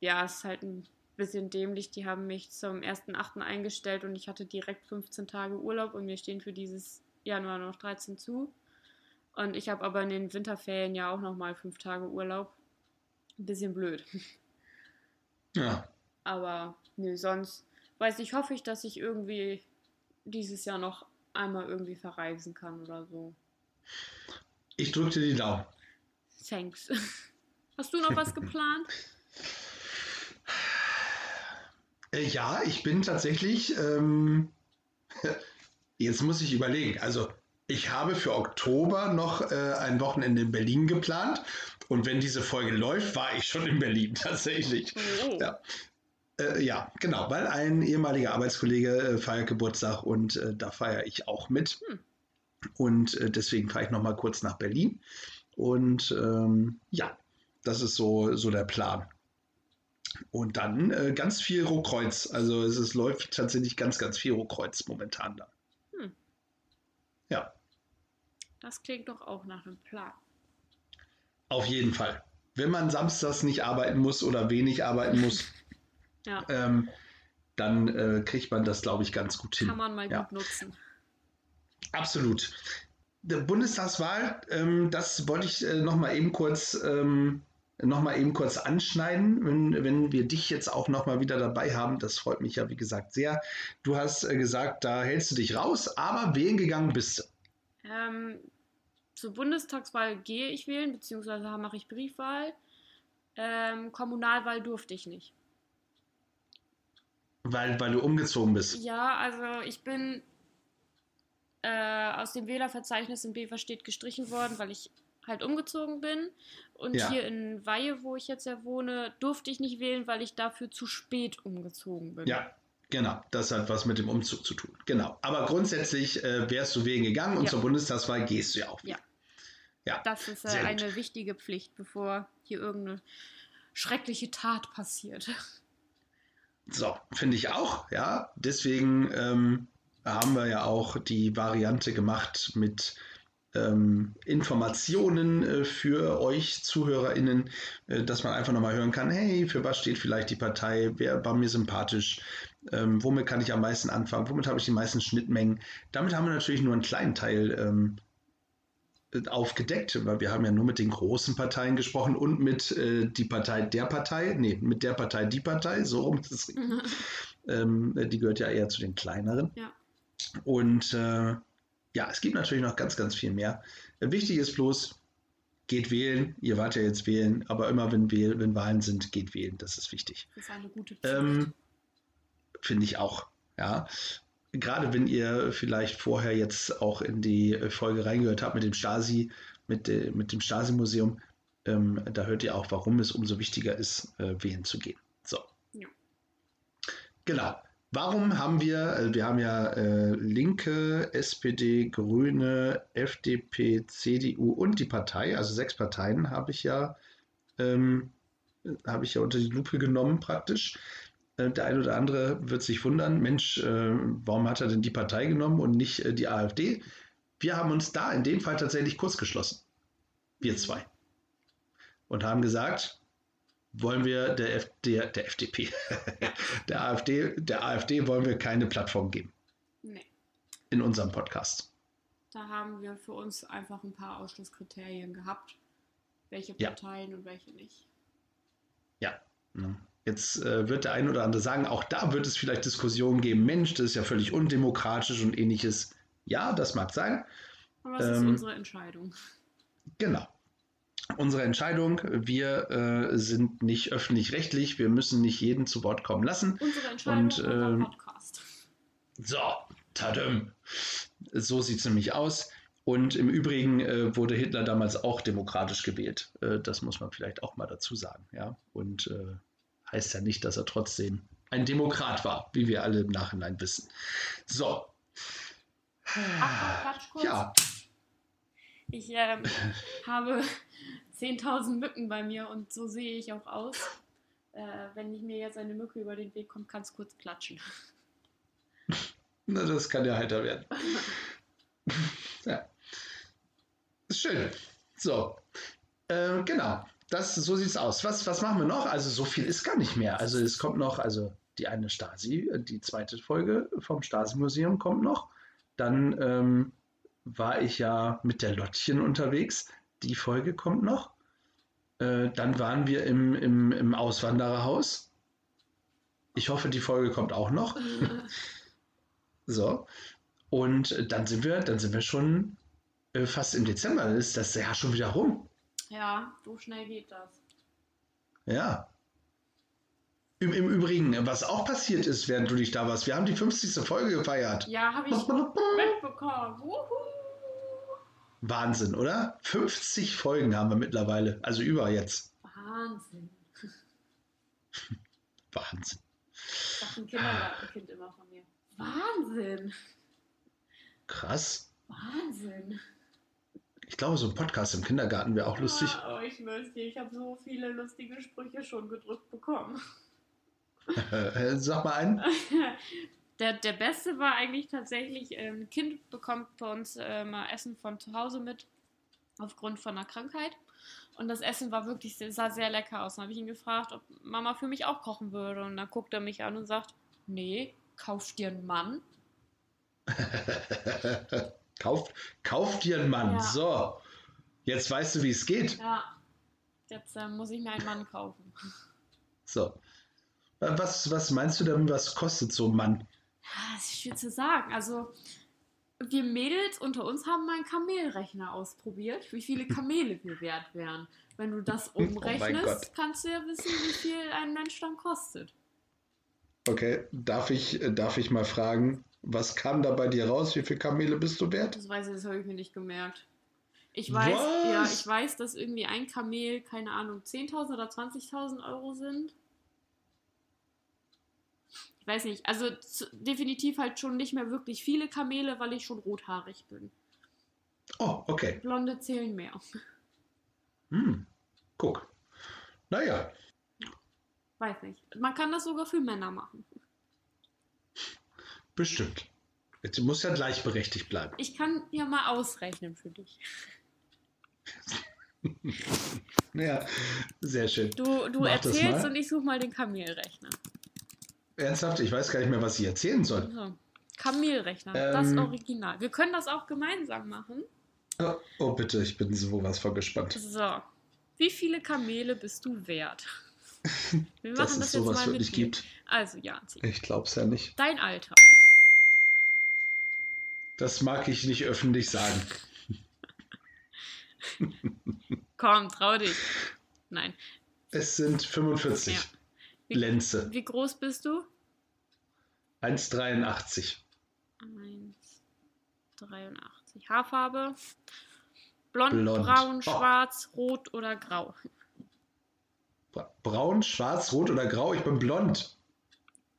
ja, es ist halt ein bisschen dämlich. Die haben mich zum 1.8. eingestellt und ich hatte direkt 15 Tage Urlaub und mir stehen für dieses Januar noch 13 zu. Und ich habe aber in den Winterferien ja auch nochmal fünf Tage Urlaub. Ein bisschen blöd. Ja, Aber nö, sonst weiß ich, hoffe ich, dass ich irgendwie dieses Jahr noch einmal irgendwie verreisen kann oder so. ich drücke dir die Daumen. Thanks. Hast du noch was geplant? Äh, ja, ich bin tatsächlich ähm, Jetzt muss ich überlegen. Also, ich habe für Oktober noch äh, ein Wochenende in Berlin geplant. Und wenn diese Folge läuft, war ich schon in Berlin tatsächlich. Oh. Ja. Äh, ja, genau, weil ein ehemaliger Arbeitskollege äh, feiert Geburtstag und äh, da feiere ich auch mit. Hm. Und deswegen fahre ich noch mal kurz nach Berlin. Und ähm, ja, das ist so, so der Plan. Und dann äh, ganz viel Rohkreuz. Also es, es läuft tatsächlich ganz, ganz viel Rohkreuz momentan da. Hm. Ja, Das klingt doch auch nach einem Plan. auf jeden Fall. Wenn man samstags nicht arbeiten muss oder wenig arbeiten muss, Ja, ähm, dann äh, kriegt man das, glaube ich, ganz gut hin. kann man mal ja. gut nutzen. Absolut. Der Bundestagswahl, ähm, das wollte ich äh, noch mal eben kurz ähm, noch mal eben kurz anschneiden, wenn, wenn wir dich jetzt auch noch mal wieder dabei haben. Das freut mich ja, wie gesagt, sehr. Du hast äh, gesagt, da hältst du dich raus, aber wählen gegangen bist du. Ähm, zur Bundestagswahl gehe ich wählen, beziehungsweise mache ich Briefwahl. Ähm, Kommunalwahl durfte ich nicht. Weil, weil du umgezogen bist. Ja, also ich bin äh, aus dem Wählerverzeichnis in Beverstedt gestrichen worden, weil ich halt umgezogen bin. Und Ja. hier in Weihe, wo ich jetzt ja wohne, durfte ich nicht wählen, weil ich dafür zu spät umgezogen bin. Ja, genau. Das hat was mit dem Umzug zu tun. Genau. Aber grundsätzlich äh, wärst du wählen gegangen und Ja. zur Bundestagswahl gehst du ja auch wieder. Ja. Ja. Das ist äh, Sehr gut. eine wichtige Pflicht, bevor hier irgendeine schreckliche Tat passiert. So, finde ich auch, ja. Deswegen ähm, haben wir ja auch die Variante gemacht mit ähm, Informationen äh, für euch ZuhörerInnen, äh, dass man einfach nochmal hören kann, hey, für was steht vielleicht die Partei, wer war mir sympathisch, ähm, womit kann ich am meisten anfangen, womit habe ich die meisten Schnittmengen. Damit haben wir natürlich nur einen kleinen Teil ähm, äh, aufgedeckt, weil wir haben ja nur mit den großen Parteien gesprochen und mit äh, die Partei der Partei, nee, mit der Partei die Partei, so rum ist es ähm, die gehört ja eher zu den kleineren. Ja. Und äh, ja, es gibt natürlich noch ganz, ganz viel mehr. Wichtig ist bloß, geht wählen. Ihr wart ja jetzt wählen, aber immer wenn, wähl wenn Wahlen sind, geht wählen. Das ist wichtig. Das ist eine gute. Ähm, Finde ich auch. Ja. Gerade wenn ihr vielleicht vorher jetzt auch in die Folge reingehört habt mit dem Stasi, mit, äh, mit dem Stasi-Museum, ähm, da hört ihr auch, warum es umso wichtiger ist, äh, wählen zu gehen. So. Ja. Genau. Warum haben wir, äh, wir haben ja äh, Linke, SPD, Grüne, FDP, CDU und die Partei, also sechs Parteien habe ich ja, ähm, habe ich ja unter die Lupe genommen praktisch. Äh, Der eine oder andere wird sich wundern, Mensch, äh, warum hat er denn die Partei genommen und nicht äh, die AfD? Wir haben uns da in dem Fall tatsächlich kurz geschlossen. Wir zwei. Und haben gesagt, wollen wir der, F der, der FDP, der AfD, der AfD wollen wir keine Plattform geben nee. in unserem Podcast. Da haben wir für uns einfach ein paar Ausschlusskriterien gehabt. Welche Ja. Parteien und welche nicht. Ja. ne. Jetzt äh, wird der ein oder andere sagen, auch da wird es vielleicht Diskussionen geben, Mensch, das ist ja völlig undemokratisch und ähnliches. Ja, das mag sein. Aber es ist Ähm, unsere Entscheidung. Genau. Unsere Entscheidung, wir äh, sind nicht öffentlich-rechtlich, wir müssen nicht jeden zu Wort kommen lassen. Unsere Entscheidung und, ähm, Podcast. So, tadam. So sieht es nämlich aus. Und im Übrigen äh, wurde Hitler damals auch demokratisch gewählt. Äh, das muss man vielleicht auch mal dazu sagen. Ja? Und äh, heißt ja nicht, dass er trotzdem ein Demokrat war, wie wir alle im Nachhinein wissen. So. Quatsch kurz. Ja, Ich ähm, habe 10.000 Mücken bei mir und so sehe ich auch aus. Äh, wenn ich mir jetzt eine Mücke über den Weg kommt, kann es kurz klatschen. na, das kann ja heiter werden. ja. Ist schön. So. Äh, genau. Das, so sieht's aus. Was, was machen wir noch? Also so viel ist gar nicht mehr. Also es kommt noch, also die eine Stasi, die zweite Folge vom Stasi-Museum kommt noch. Dann ähm, war ich ja mit der Lottchen unterwegs. Die Folge kommt noch. Äh, dann waren wir im, im, im Auswandererhaus. Ich hoffe, die Folge kommt auch noch. So. Und dann sind wir, dann sind wir schon äh, fast im Dezember. Dann ist das Jahr schon wieder rum. ja, so schnell geht das. Ja. Im, Im Übrigen, was auch passiert ist, während du dich da warst, wir haben die 50. Folge gefeiert. Ja, habe ich mitbekommen. Wuhu. Wahnsinn, oder? 50 Folgen haben wir mittlerweile, also über jetzt. Wahnsinn. Wahnsinn. Das sagt ein Kindergartenkind immer von mir. Wahnsinn. Krass. Wahnsinn. Ich glaube, so ein Podcast im Kindergarten wäre auch lustig. Oh, ich möchte, ich habe so viele lustige Sprüche schon gedrückt bekommen. Äh, Sag mal einen. Der, der beste war eigentlich tatsächlich, ähm, ein Kind bekommt bei uns äh, mal Essen von zu Hause mit, aufgrund von einer Krankheit. Und das Essen war wirklich, sah sehr lecker aus. Dann habe ich ihn gefragt, ob Mama für mich auch kochen würde. Und dann guckt er mich an und sagt, nee, kauf dir einen Mann. kauf, kauf dir einen Mann. Ja. So, jetzt weißt du, wie es geht. Ja, jetzt äh, muss ich mir einen Mann kaufen. So. Was, was meinst du denn, was kostet so ein Mann? Ja, Das ist schwer zu sagen. Also, wir Mädels unter uns haben mal einen Kamelrechner ausprobiert, wie viele Kamele wir wert wären. Wenn du das Oh umrechnest, Gott. kannst du ja wissen, wie viel ein Mensch dann kostet. Okay, darf ich, darf ich mal fragen, was kam da bei dir raus? Wie viele Kamele bist du wert? Das weiß ich, das habe ich mir nicht gemerkt. Ich weiß, Was? ja, ich weiß, dass irgendwie ein Kamel, keine Ahnung, 10.000 oder 20.000 Euro sind. Ich weiß nicht, also definitiv halt schon nicht mehr wirklich viele Kamele, weil ich schon rothaarig bin. Oh, okay. Blonde zählen mehr. Hm. Guck. Naja, Weiß nicht. Man kann das sogar für Männer machen. bestimmt. Jetzt muss ja gleichberechtigt bleiben. Ich kann ja mal ausrechnen für dich. Ja, sehr schön. Du, du Mach erzählst und ich suche mal den Kamelrechner. Ernsthaft, ich weiß gar nicht mehr, was ich erzählen soll. So. Kamelrechner, das Ähm. Original. Wir können das auch gemeinsam machen. Oh, oh, bitte, ich bin sowas vor gespannt. So. Wie viele Kamele bist du wert? Wir machen es das jetzt sowas mal wirklich mit gibt. Also, Janzi, Ich glaub's ja nicht. dein Alter. Das mag ich nicht öffentlich sagen. Komm, trau dich. Nein. Es sind 45 Ja. Wie, Lenze. wie groß bist du? 1,83. 1,83. Haarfarbe? Blond, Blond. braun, Oh. schwarz, rot oder grau? Bra- Braun, schwarz, rot oder grau? Ich bin blond.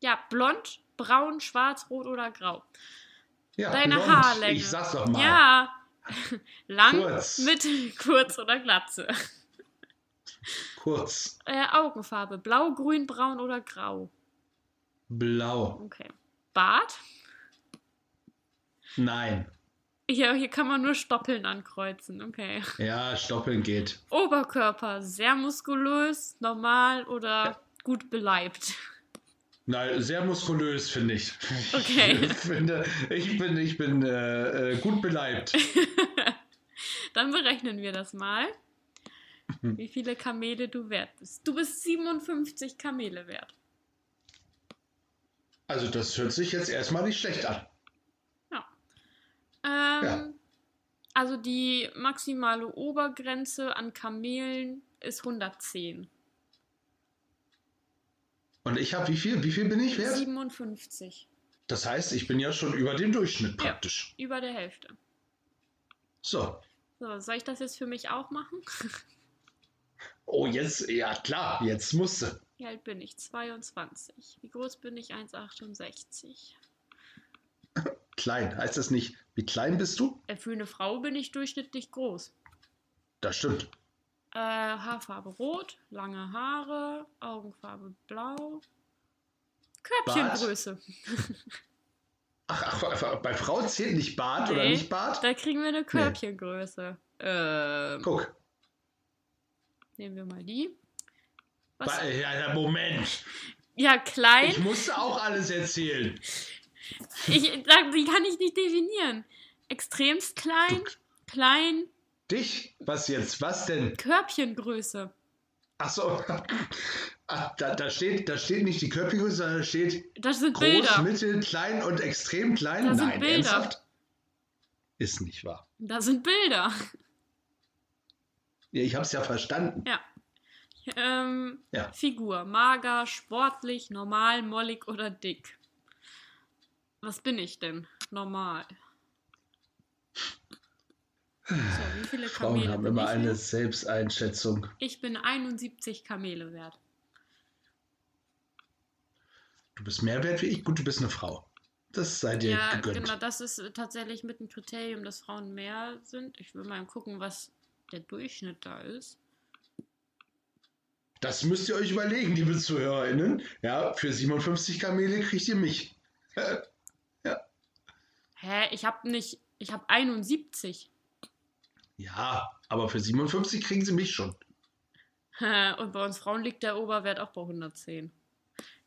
Ja, blond, braun, schwarz, rot oder grau. Ja, Deine blond. Haarlänge. Ich sag's doch mal. Ja. Lang, Kurz. mittel, kurz oder glatze. Kurz. Äh, Augenfarbe. Blau, grün, braun oder grau. Blau. Okay. Bart? Nein. Hier, hier kann man nur Stoppeln ankreuzen. Okay. Ja, stoppeln geht. Oberkörper. Sehr muskulös, normal oder gut beleibt. Nein, sehr muskulös, finde ich. Okay. Ich, finde, ich bin, ich bin äh, äh, gut beleibt. Dann berechnen wir das mal. Wie viele Kamele du wert bist. Du bist 57 Kamele wert. Also das hört sich jetzt erstmal nicht schlecht an. Ähm, Ja. Also die maximale Obergrenze an Kamelen ist 110. Und ich habe wie viel? Wie viel bin ich wert? 57. Das heißt, ich bin ja schon über dem Durchschnitt Ja. praktisch. Über der Hälfte. So. So, soll ich das jetzt für mich auch machen? Oh, jetzt, ja klar, jetzt musste. Wie alt bin ich? 22. Wie groß bin ich? 1,68. Klein. Heißt das nicht, wie klein bist du? Äh, Für eine Frau bin ich durchschnittlich groß. Das stimmt. Äh, Haarfarbe rot, lange Haare, Augenfarbe blau. Körbchengröße. Ach, ach, bei Frau zählt nicht Bart oder Nee, nicht Bart? Da kriegen wir eine Körbchengröße. Ähm, Guck. Nehmen wir mal die. Was? Ja, Moment. Ja, klein. Ich musste auch alles erzählen. Ich, die kann ich nicht definieren. Extremst klein, klein, Dich? Was jetzt? Was denn? Körbchengröße. Ach so. Ach, da, da, steht, da steht nicht die Körbchengröße, sondern da steht Das sind groß, Bilder. mittel, klein und extrem klein. Da sind Nein, Bilder. ernsthaft? Ist nicht wahr. Da sind Bilder. Ja, ich habe es ja verstanden. Ja. Ähm, Ja. Figur. Mager, sportlich, normal, mollig oder dick? Was bin ich denn? Normal. So, wie viele Frauen Kamele haben bin immer eine wert? Selbsteinschätzung. Ich bin 71 Kamele wert. Du bist mehr wert wie ich. Gut, du bist eine Frau. Das sei dir Ja, gegönnt. genau, das ist tatsächlich mit ein Kriterium, dass Frauen mehr sind. Ich will mal gucken, was der Durchschnitt da ist. Das müsst ihr euch überlegen, liebe ZuhörerInnen. Ja, für 57 Kamele kriegt ihr mich. Hä, ich hab nicht, ich hab 71. Ja, aber für 57 kriegen sie mich schon. Und bei uns Frauen liegt der Oberwert auch bei 110.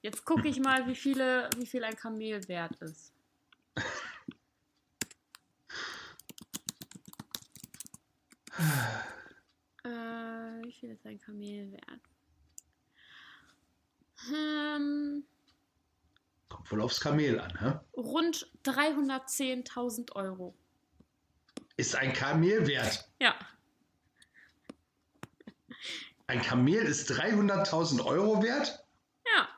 Jetzt gucke ich mal, wie, viele, wie viel ein Kamel wert ist. äh, wie viel ist ein Kamel wert? Ähm, Kommt wohl aufs Kamel an, hä? rund 310.000 Euro. Ist ein Kamel wert? Ja, Ein Kamel ist 300.000 Euro wert? ja.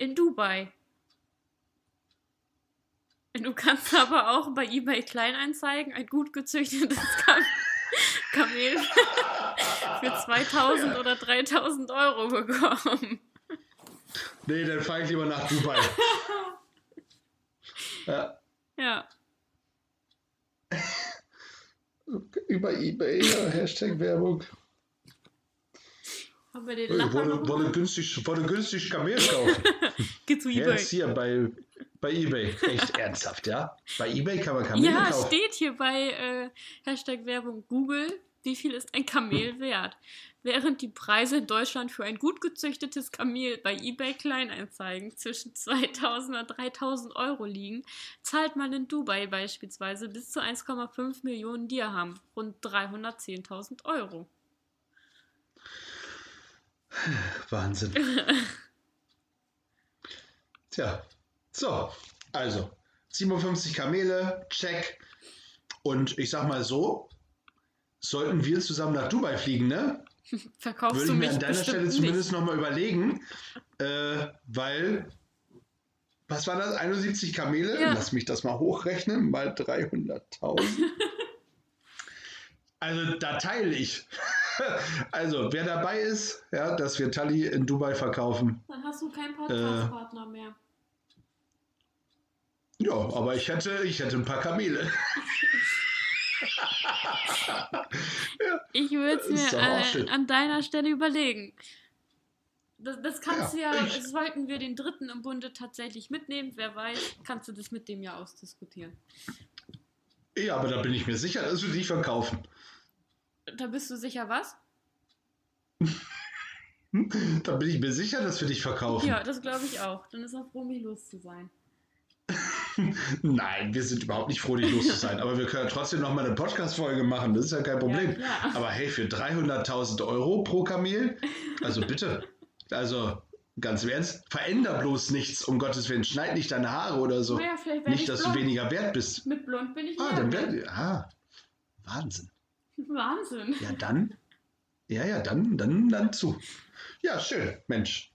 In Dubai. Du kannst aber auch bei eBay Kleinanzeigen ein gut gezüchtetes Kam Kamel für 2000 oder 3000 Euro bekommen. Nee, dann fahre ich lieber nach Dubai. ja, Ja. über Ebay, ja, Hashtag Werbung. Haben wir den Hey, Lacher wollte, wollte, günstig, wollte günstig Kamel kaufen. Geh zu Ja, eBay. ist hier bei, bei Ebay. Echt ernsthaft, ja? Bei Ebay kann man Kamele Ja, kaufen. steht hier bei äh, Hashtag Werbung Google, wie viel ist ein Kamel wert? Während die Preise in Deutschland für ein gut gezüchtetes Kamel bei eBay Kleinanzeigen zwischen 2000 und 3000 Euro liegen, zahlt man in Dubai beispielsweise bis zu 1,5 Millionen Dirham, rund 310.000 Euro. Wahnsinn. Tja, so, also 57 Kamele, check. Und ich sag mal so, sollten wir zusammen nach Dubai fliegen, ne? Verkaufst Würde du ich mir mich an deiner Stelle zumindest nochmal überlegen, äh, weil, was war das, 71 Kamele? Ja. Lass mich das mal hochrechnen, mal 300.000. also da teile ich. also wer dabei ist, ja, dass wir Tali in Dubai verkaufen. Dann hast du keinen Podcast-Partner mehr. Ja, aber ich hätte, ich hätte ein paar Kamele. Ich würde es mir äh, an deiner Stelle überlegen. Das, das kannst Ja, du ja, ich- sollten wir den dritten im Bunde tatsächlich mitnehmen, wer weiß, kannst du das mit dem ja ausdiskutieren. Ja, aber da bin ich mir sicher, dass wir die verkaufen. Da bist du sicher was? Da bin ich mir sicher, dass wir dich verkaufen. Ja, das glaube ich auch. Dann ist auch froh, mich los zu sein. Nein, wir sind überhaupt nicht froh, dich los zu sein. Aber wir können trotzdem noch mal eine Podcast-Folge machen. Das ist ja kein Problem. Ja. Aber hey, für 300.000 Euro pro Kamel? Also bitte. Also ganz im Ernst, veränder bloß nichts. Um Gottes Willen, schneid nicht deine Haare oder so. Naja, Nicht, ich dass blond. du weniger wert bist. Mit blond bin ich Ah, dann werde Ah, Wahnsinn. Wahnsinn. Ja, dann. Ja, ja, dann, dann, dann zu. Ja, schön, Mensch.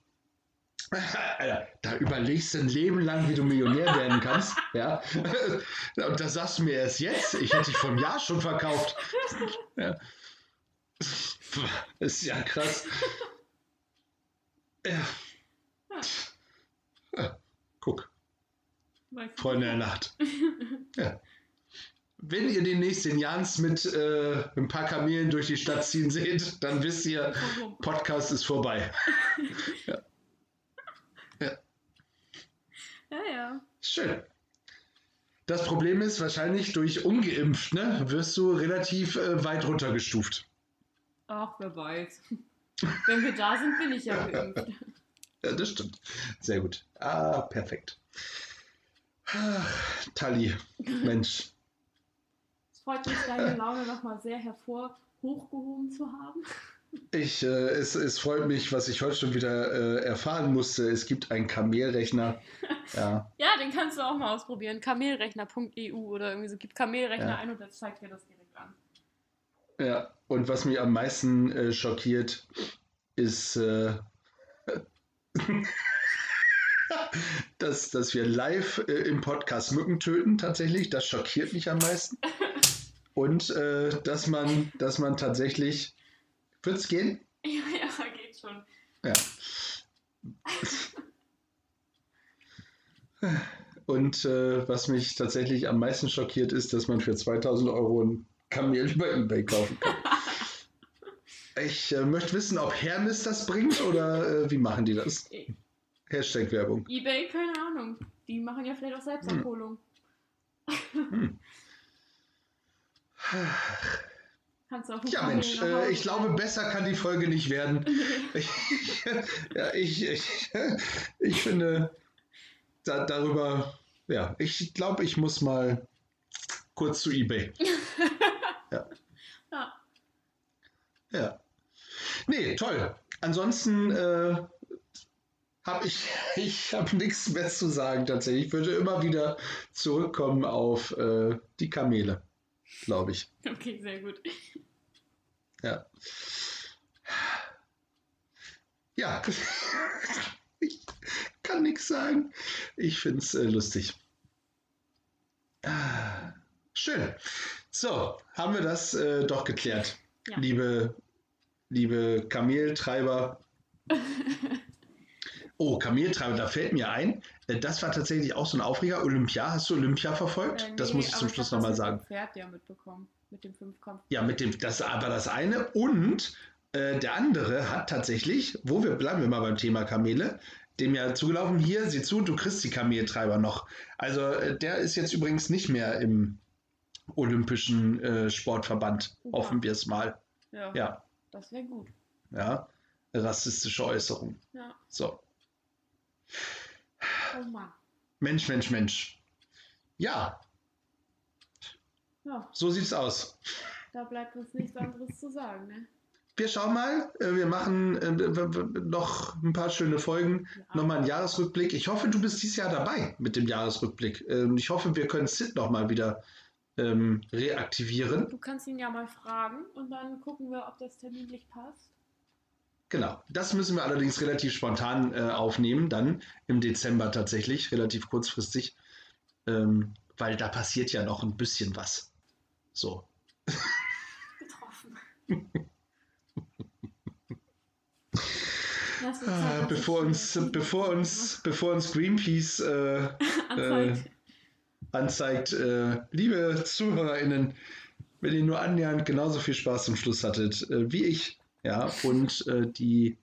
Alter, da überlegst du ein Leben lang, wie du Millionär werden kannst. Ja. Und das sagst du mir erst jetzt. Ich hätte dich vor einem Jahr schon verkauft. Ja. Das ist ja krass. Ja. ja. Guck? Freunde der Nacht. Ja. Wenn ihr demnächst den Jans mit äh, ein paar Kamelen durch die Stadt ziehen seht, dann wisst ihr? Podcast ist vorbei. Ja, ja. Schön. Das Problem ist wahrscheinlich durch ungeimpft, ne, wirst du relativ äh, weit runtergestuft. Ach, wer weiß. Wenn wir da sind, bin ich ja geimpft. Ja, das stimmt. Sehr gut. Ah, perfekt. Ach, Tali, Mensch. Es freut mich, deine Laune nochmal sehr hervor hochgehoben zu haben. Ich, äh, es, es freut mich, was ich heute schon wieder äh, erfahren musste. Es gibt einen Kamelrechner. Ja, Ja, den kannst du auch mal ausprobieren. Kamelrechner.eu oder irgendwie so. Gib Kamelrechner Ja. ein und das zeigt dir das direkt an. ja. Und was mich am meisten äh, schockiert, ist, äh, dass, dass wir live äh, im Podcast Mücken töten, tatsächlich. Das schockiert mich am meisten. Und äh, dass, man, dass man tatsächlich. Wird es gehen? Ja, ja, geht schon. Ja. Und äh, was mich tatsächlich am meisten schockiert, ist, dass man für 2000 Euro ein Kamel über Ebay kaufen kann. Ich äh, möchte wissen, ob Hermes das bringt oder äh, wie machen die das? Hashtag Werbung. Ebay, keine Ahnung. Die machen ja vielleicht auch Selbstabholung. Hm. Einen Ja, Mensch, äh, ich glaube, besser kann die Folge nicht werden. Ich, ja, ich, ich, ich finde, da, darüber, ja, ich glaube, ich muss mal kurz zu eBay. Ja. Ja. Nee, toll. Ansonsten äh, habe ich, ich hab nichts mehr zu sagen tatsächlich. Ich würde immer wieder zurückkommen auf äh, die Kamele, glaube ich. Okay, sehr gut. Ja. Ja. Ich kann nichts sagen. Ich finde es äh, lustig. Ah, Schön. So, haben wir das äh, doch geklärt. Ja. Liebe, liebe Kameltreiber. Oh, Kameltreiber, da fällt mir ein, äh, das war tatsächlich auch so ein Aufreger. Olympia, hast du Olympia verfolgt? Äh, das nee, muss ich zum Schluss das nochmal mit dem sagen. Pferd ja mitbekommen. Mit dem Fünfkampf. Ja, mit dem, das aber das eine. Und äh, der andere hat tatsächlich, wo wir bleiben wir mal beim Thema Kamele, dem ja zugelaufen, hier, sieh zu, du kriegst die Kameltreiber noch. Also äh, der ist jetzt übrigens nicht mehr im Olympischen äh, Sportverband, Oha. hoffen wir es mal. Ja, Ja, das wäre gut. ja. Rassistische Äußerung. Ja. So. Oh Mann. Mensch, Mensch, Mensch. Ja, Ja, so sieht's aus. da bleibt uns nichts anderes zu sagen, ne? Wir schauen mal. Äh, Wir machen äh, noch ein paar schöne Folgen. Ja. Nochmal einen Jahresrückblick. Ich hoffe, du bist dieses Jahr dabei mit dem Jahresrückblick. Ähm, Ich hoffe, wir können Sid nochmal wieder ähm, reaktivieren. Du kannst ihn ja mal fragen und dann gucken wir, ob das terminlich passt. Genau. Das müssen wir allerdings relativ spontan äh, aufnehmen, dann im Dezember tatsächlich, relativ kurzfristig, ähm, weil da passiert ja noch ein bisschen was. So. Getroffen. Ah, bevor uns, bevor uns, bevor uns Greenpeace äh, Anzeigt. anzeigt, äh, liebe ZuhörerInnen, wenn ihr nur annähernd genauso viel Spaß zum Schluss hattet äh, wie ich, ja, und äh, die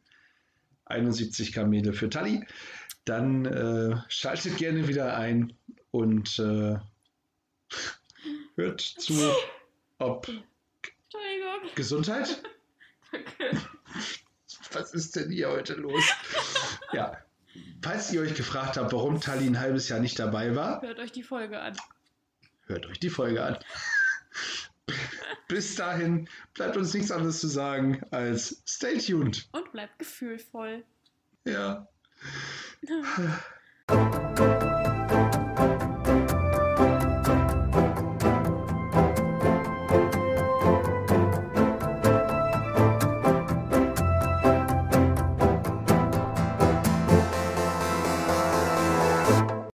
71 Kamele für Tali, dann äh, schaltet gerne wieder ein und äh, hört zu, ob. Gesundheit. Was ist denn hier heute los? ja. Falls ihr euch gefragt habt, warum Tali ein halbes Jahr nicht dabei war, Hört euch die Folge an. hört euch die Folge an. Bis dahin bleibt uns nichts anderes zu sagen als stay tuned. Und bleibt gefühlvoll. Ja.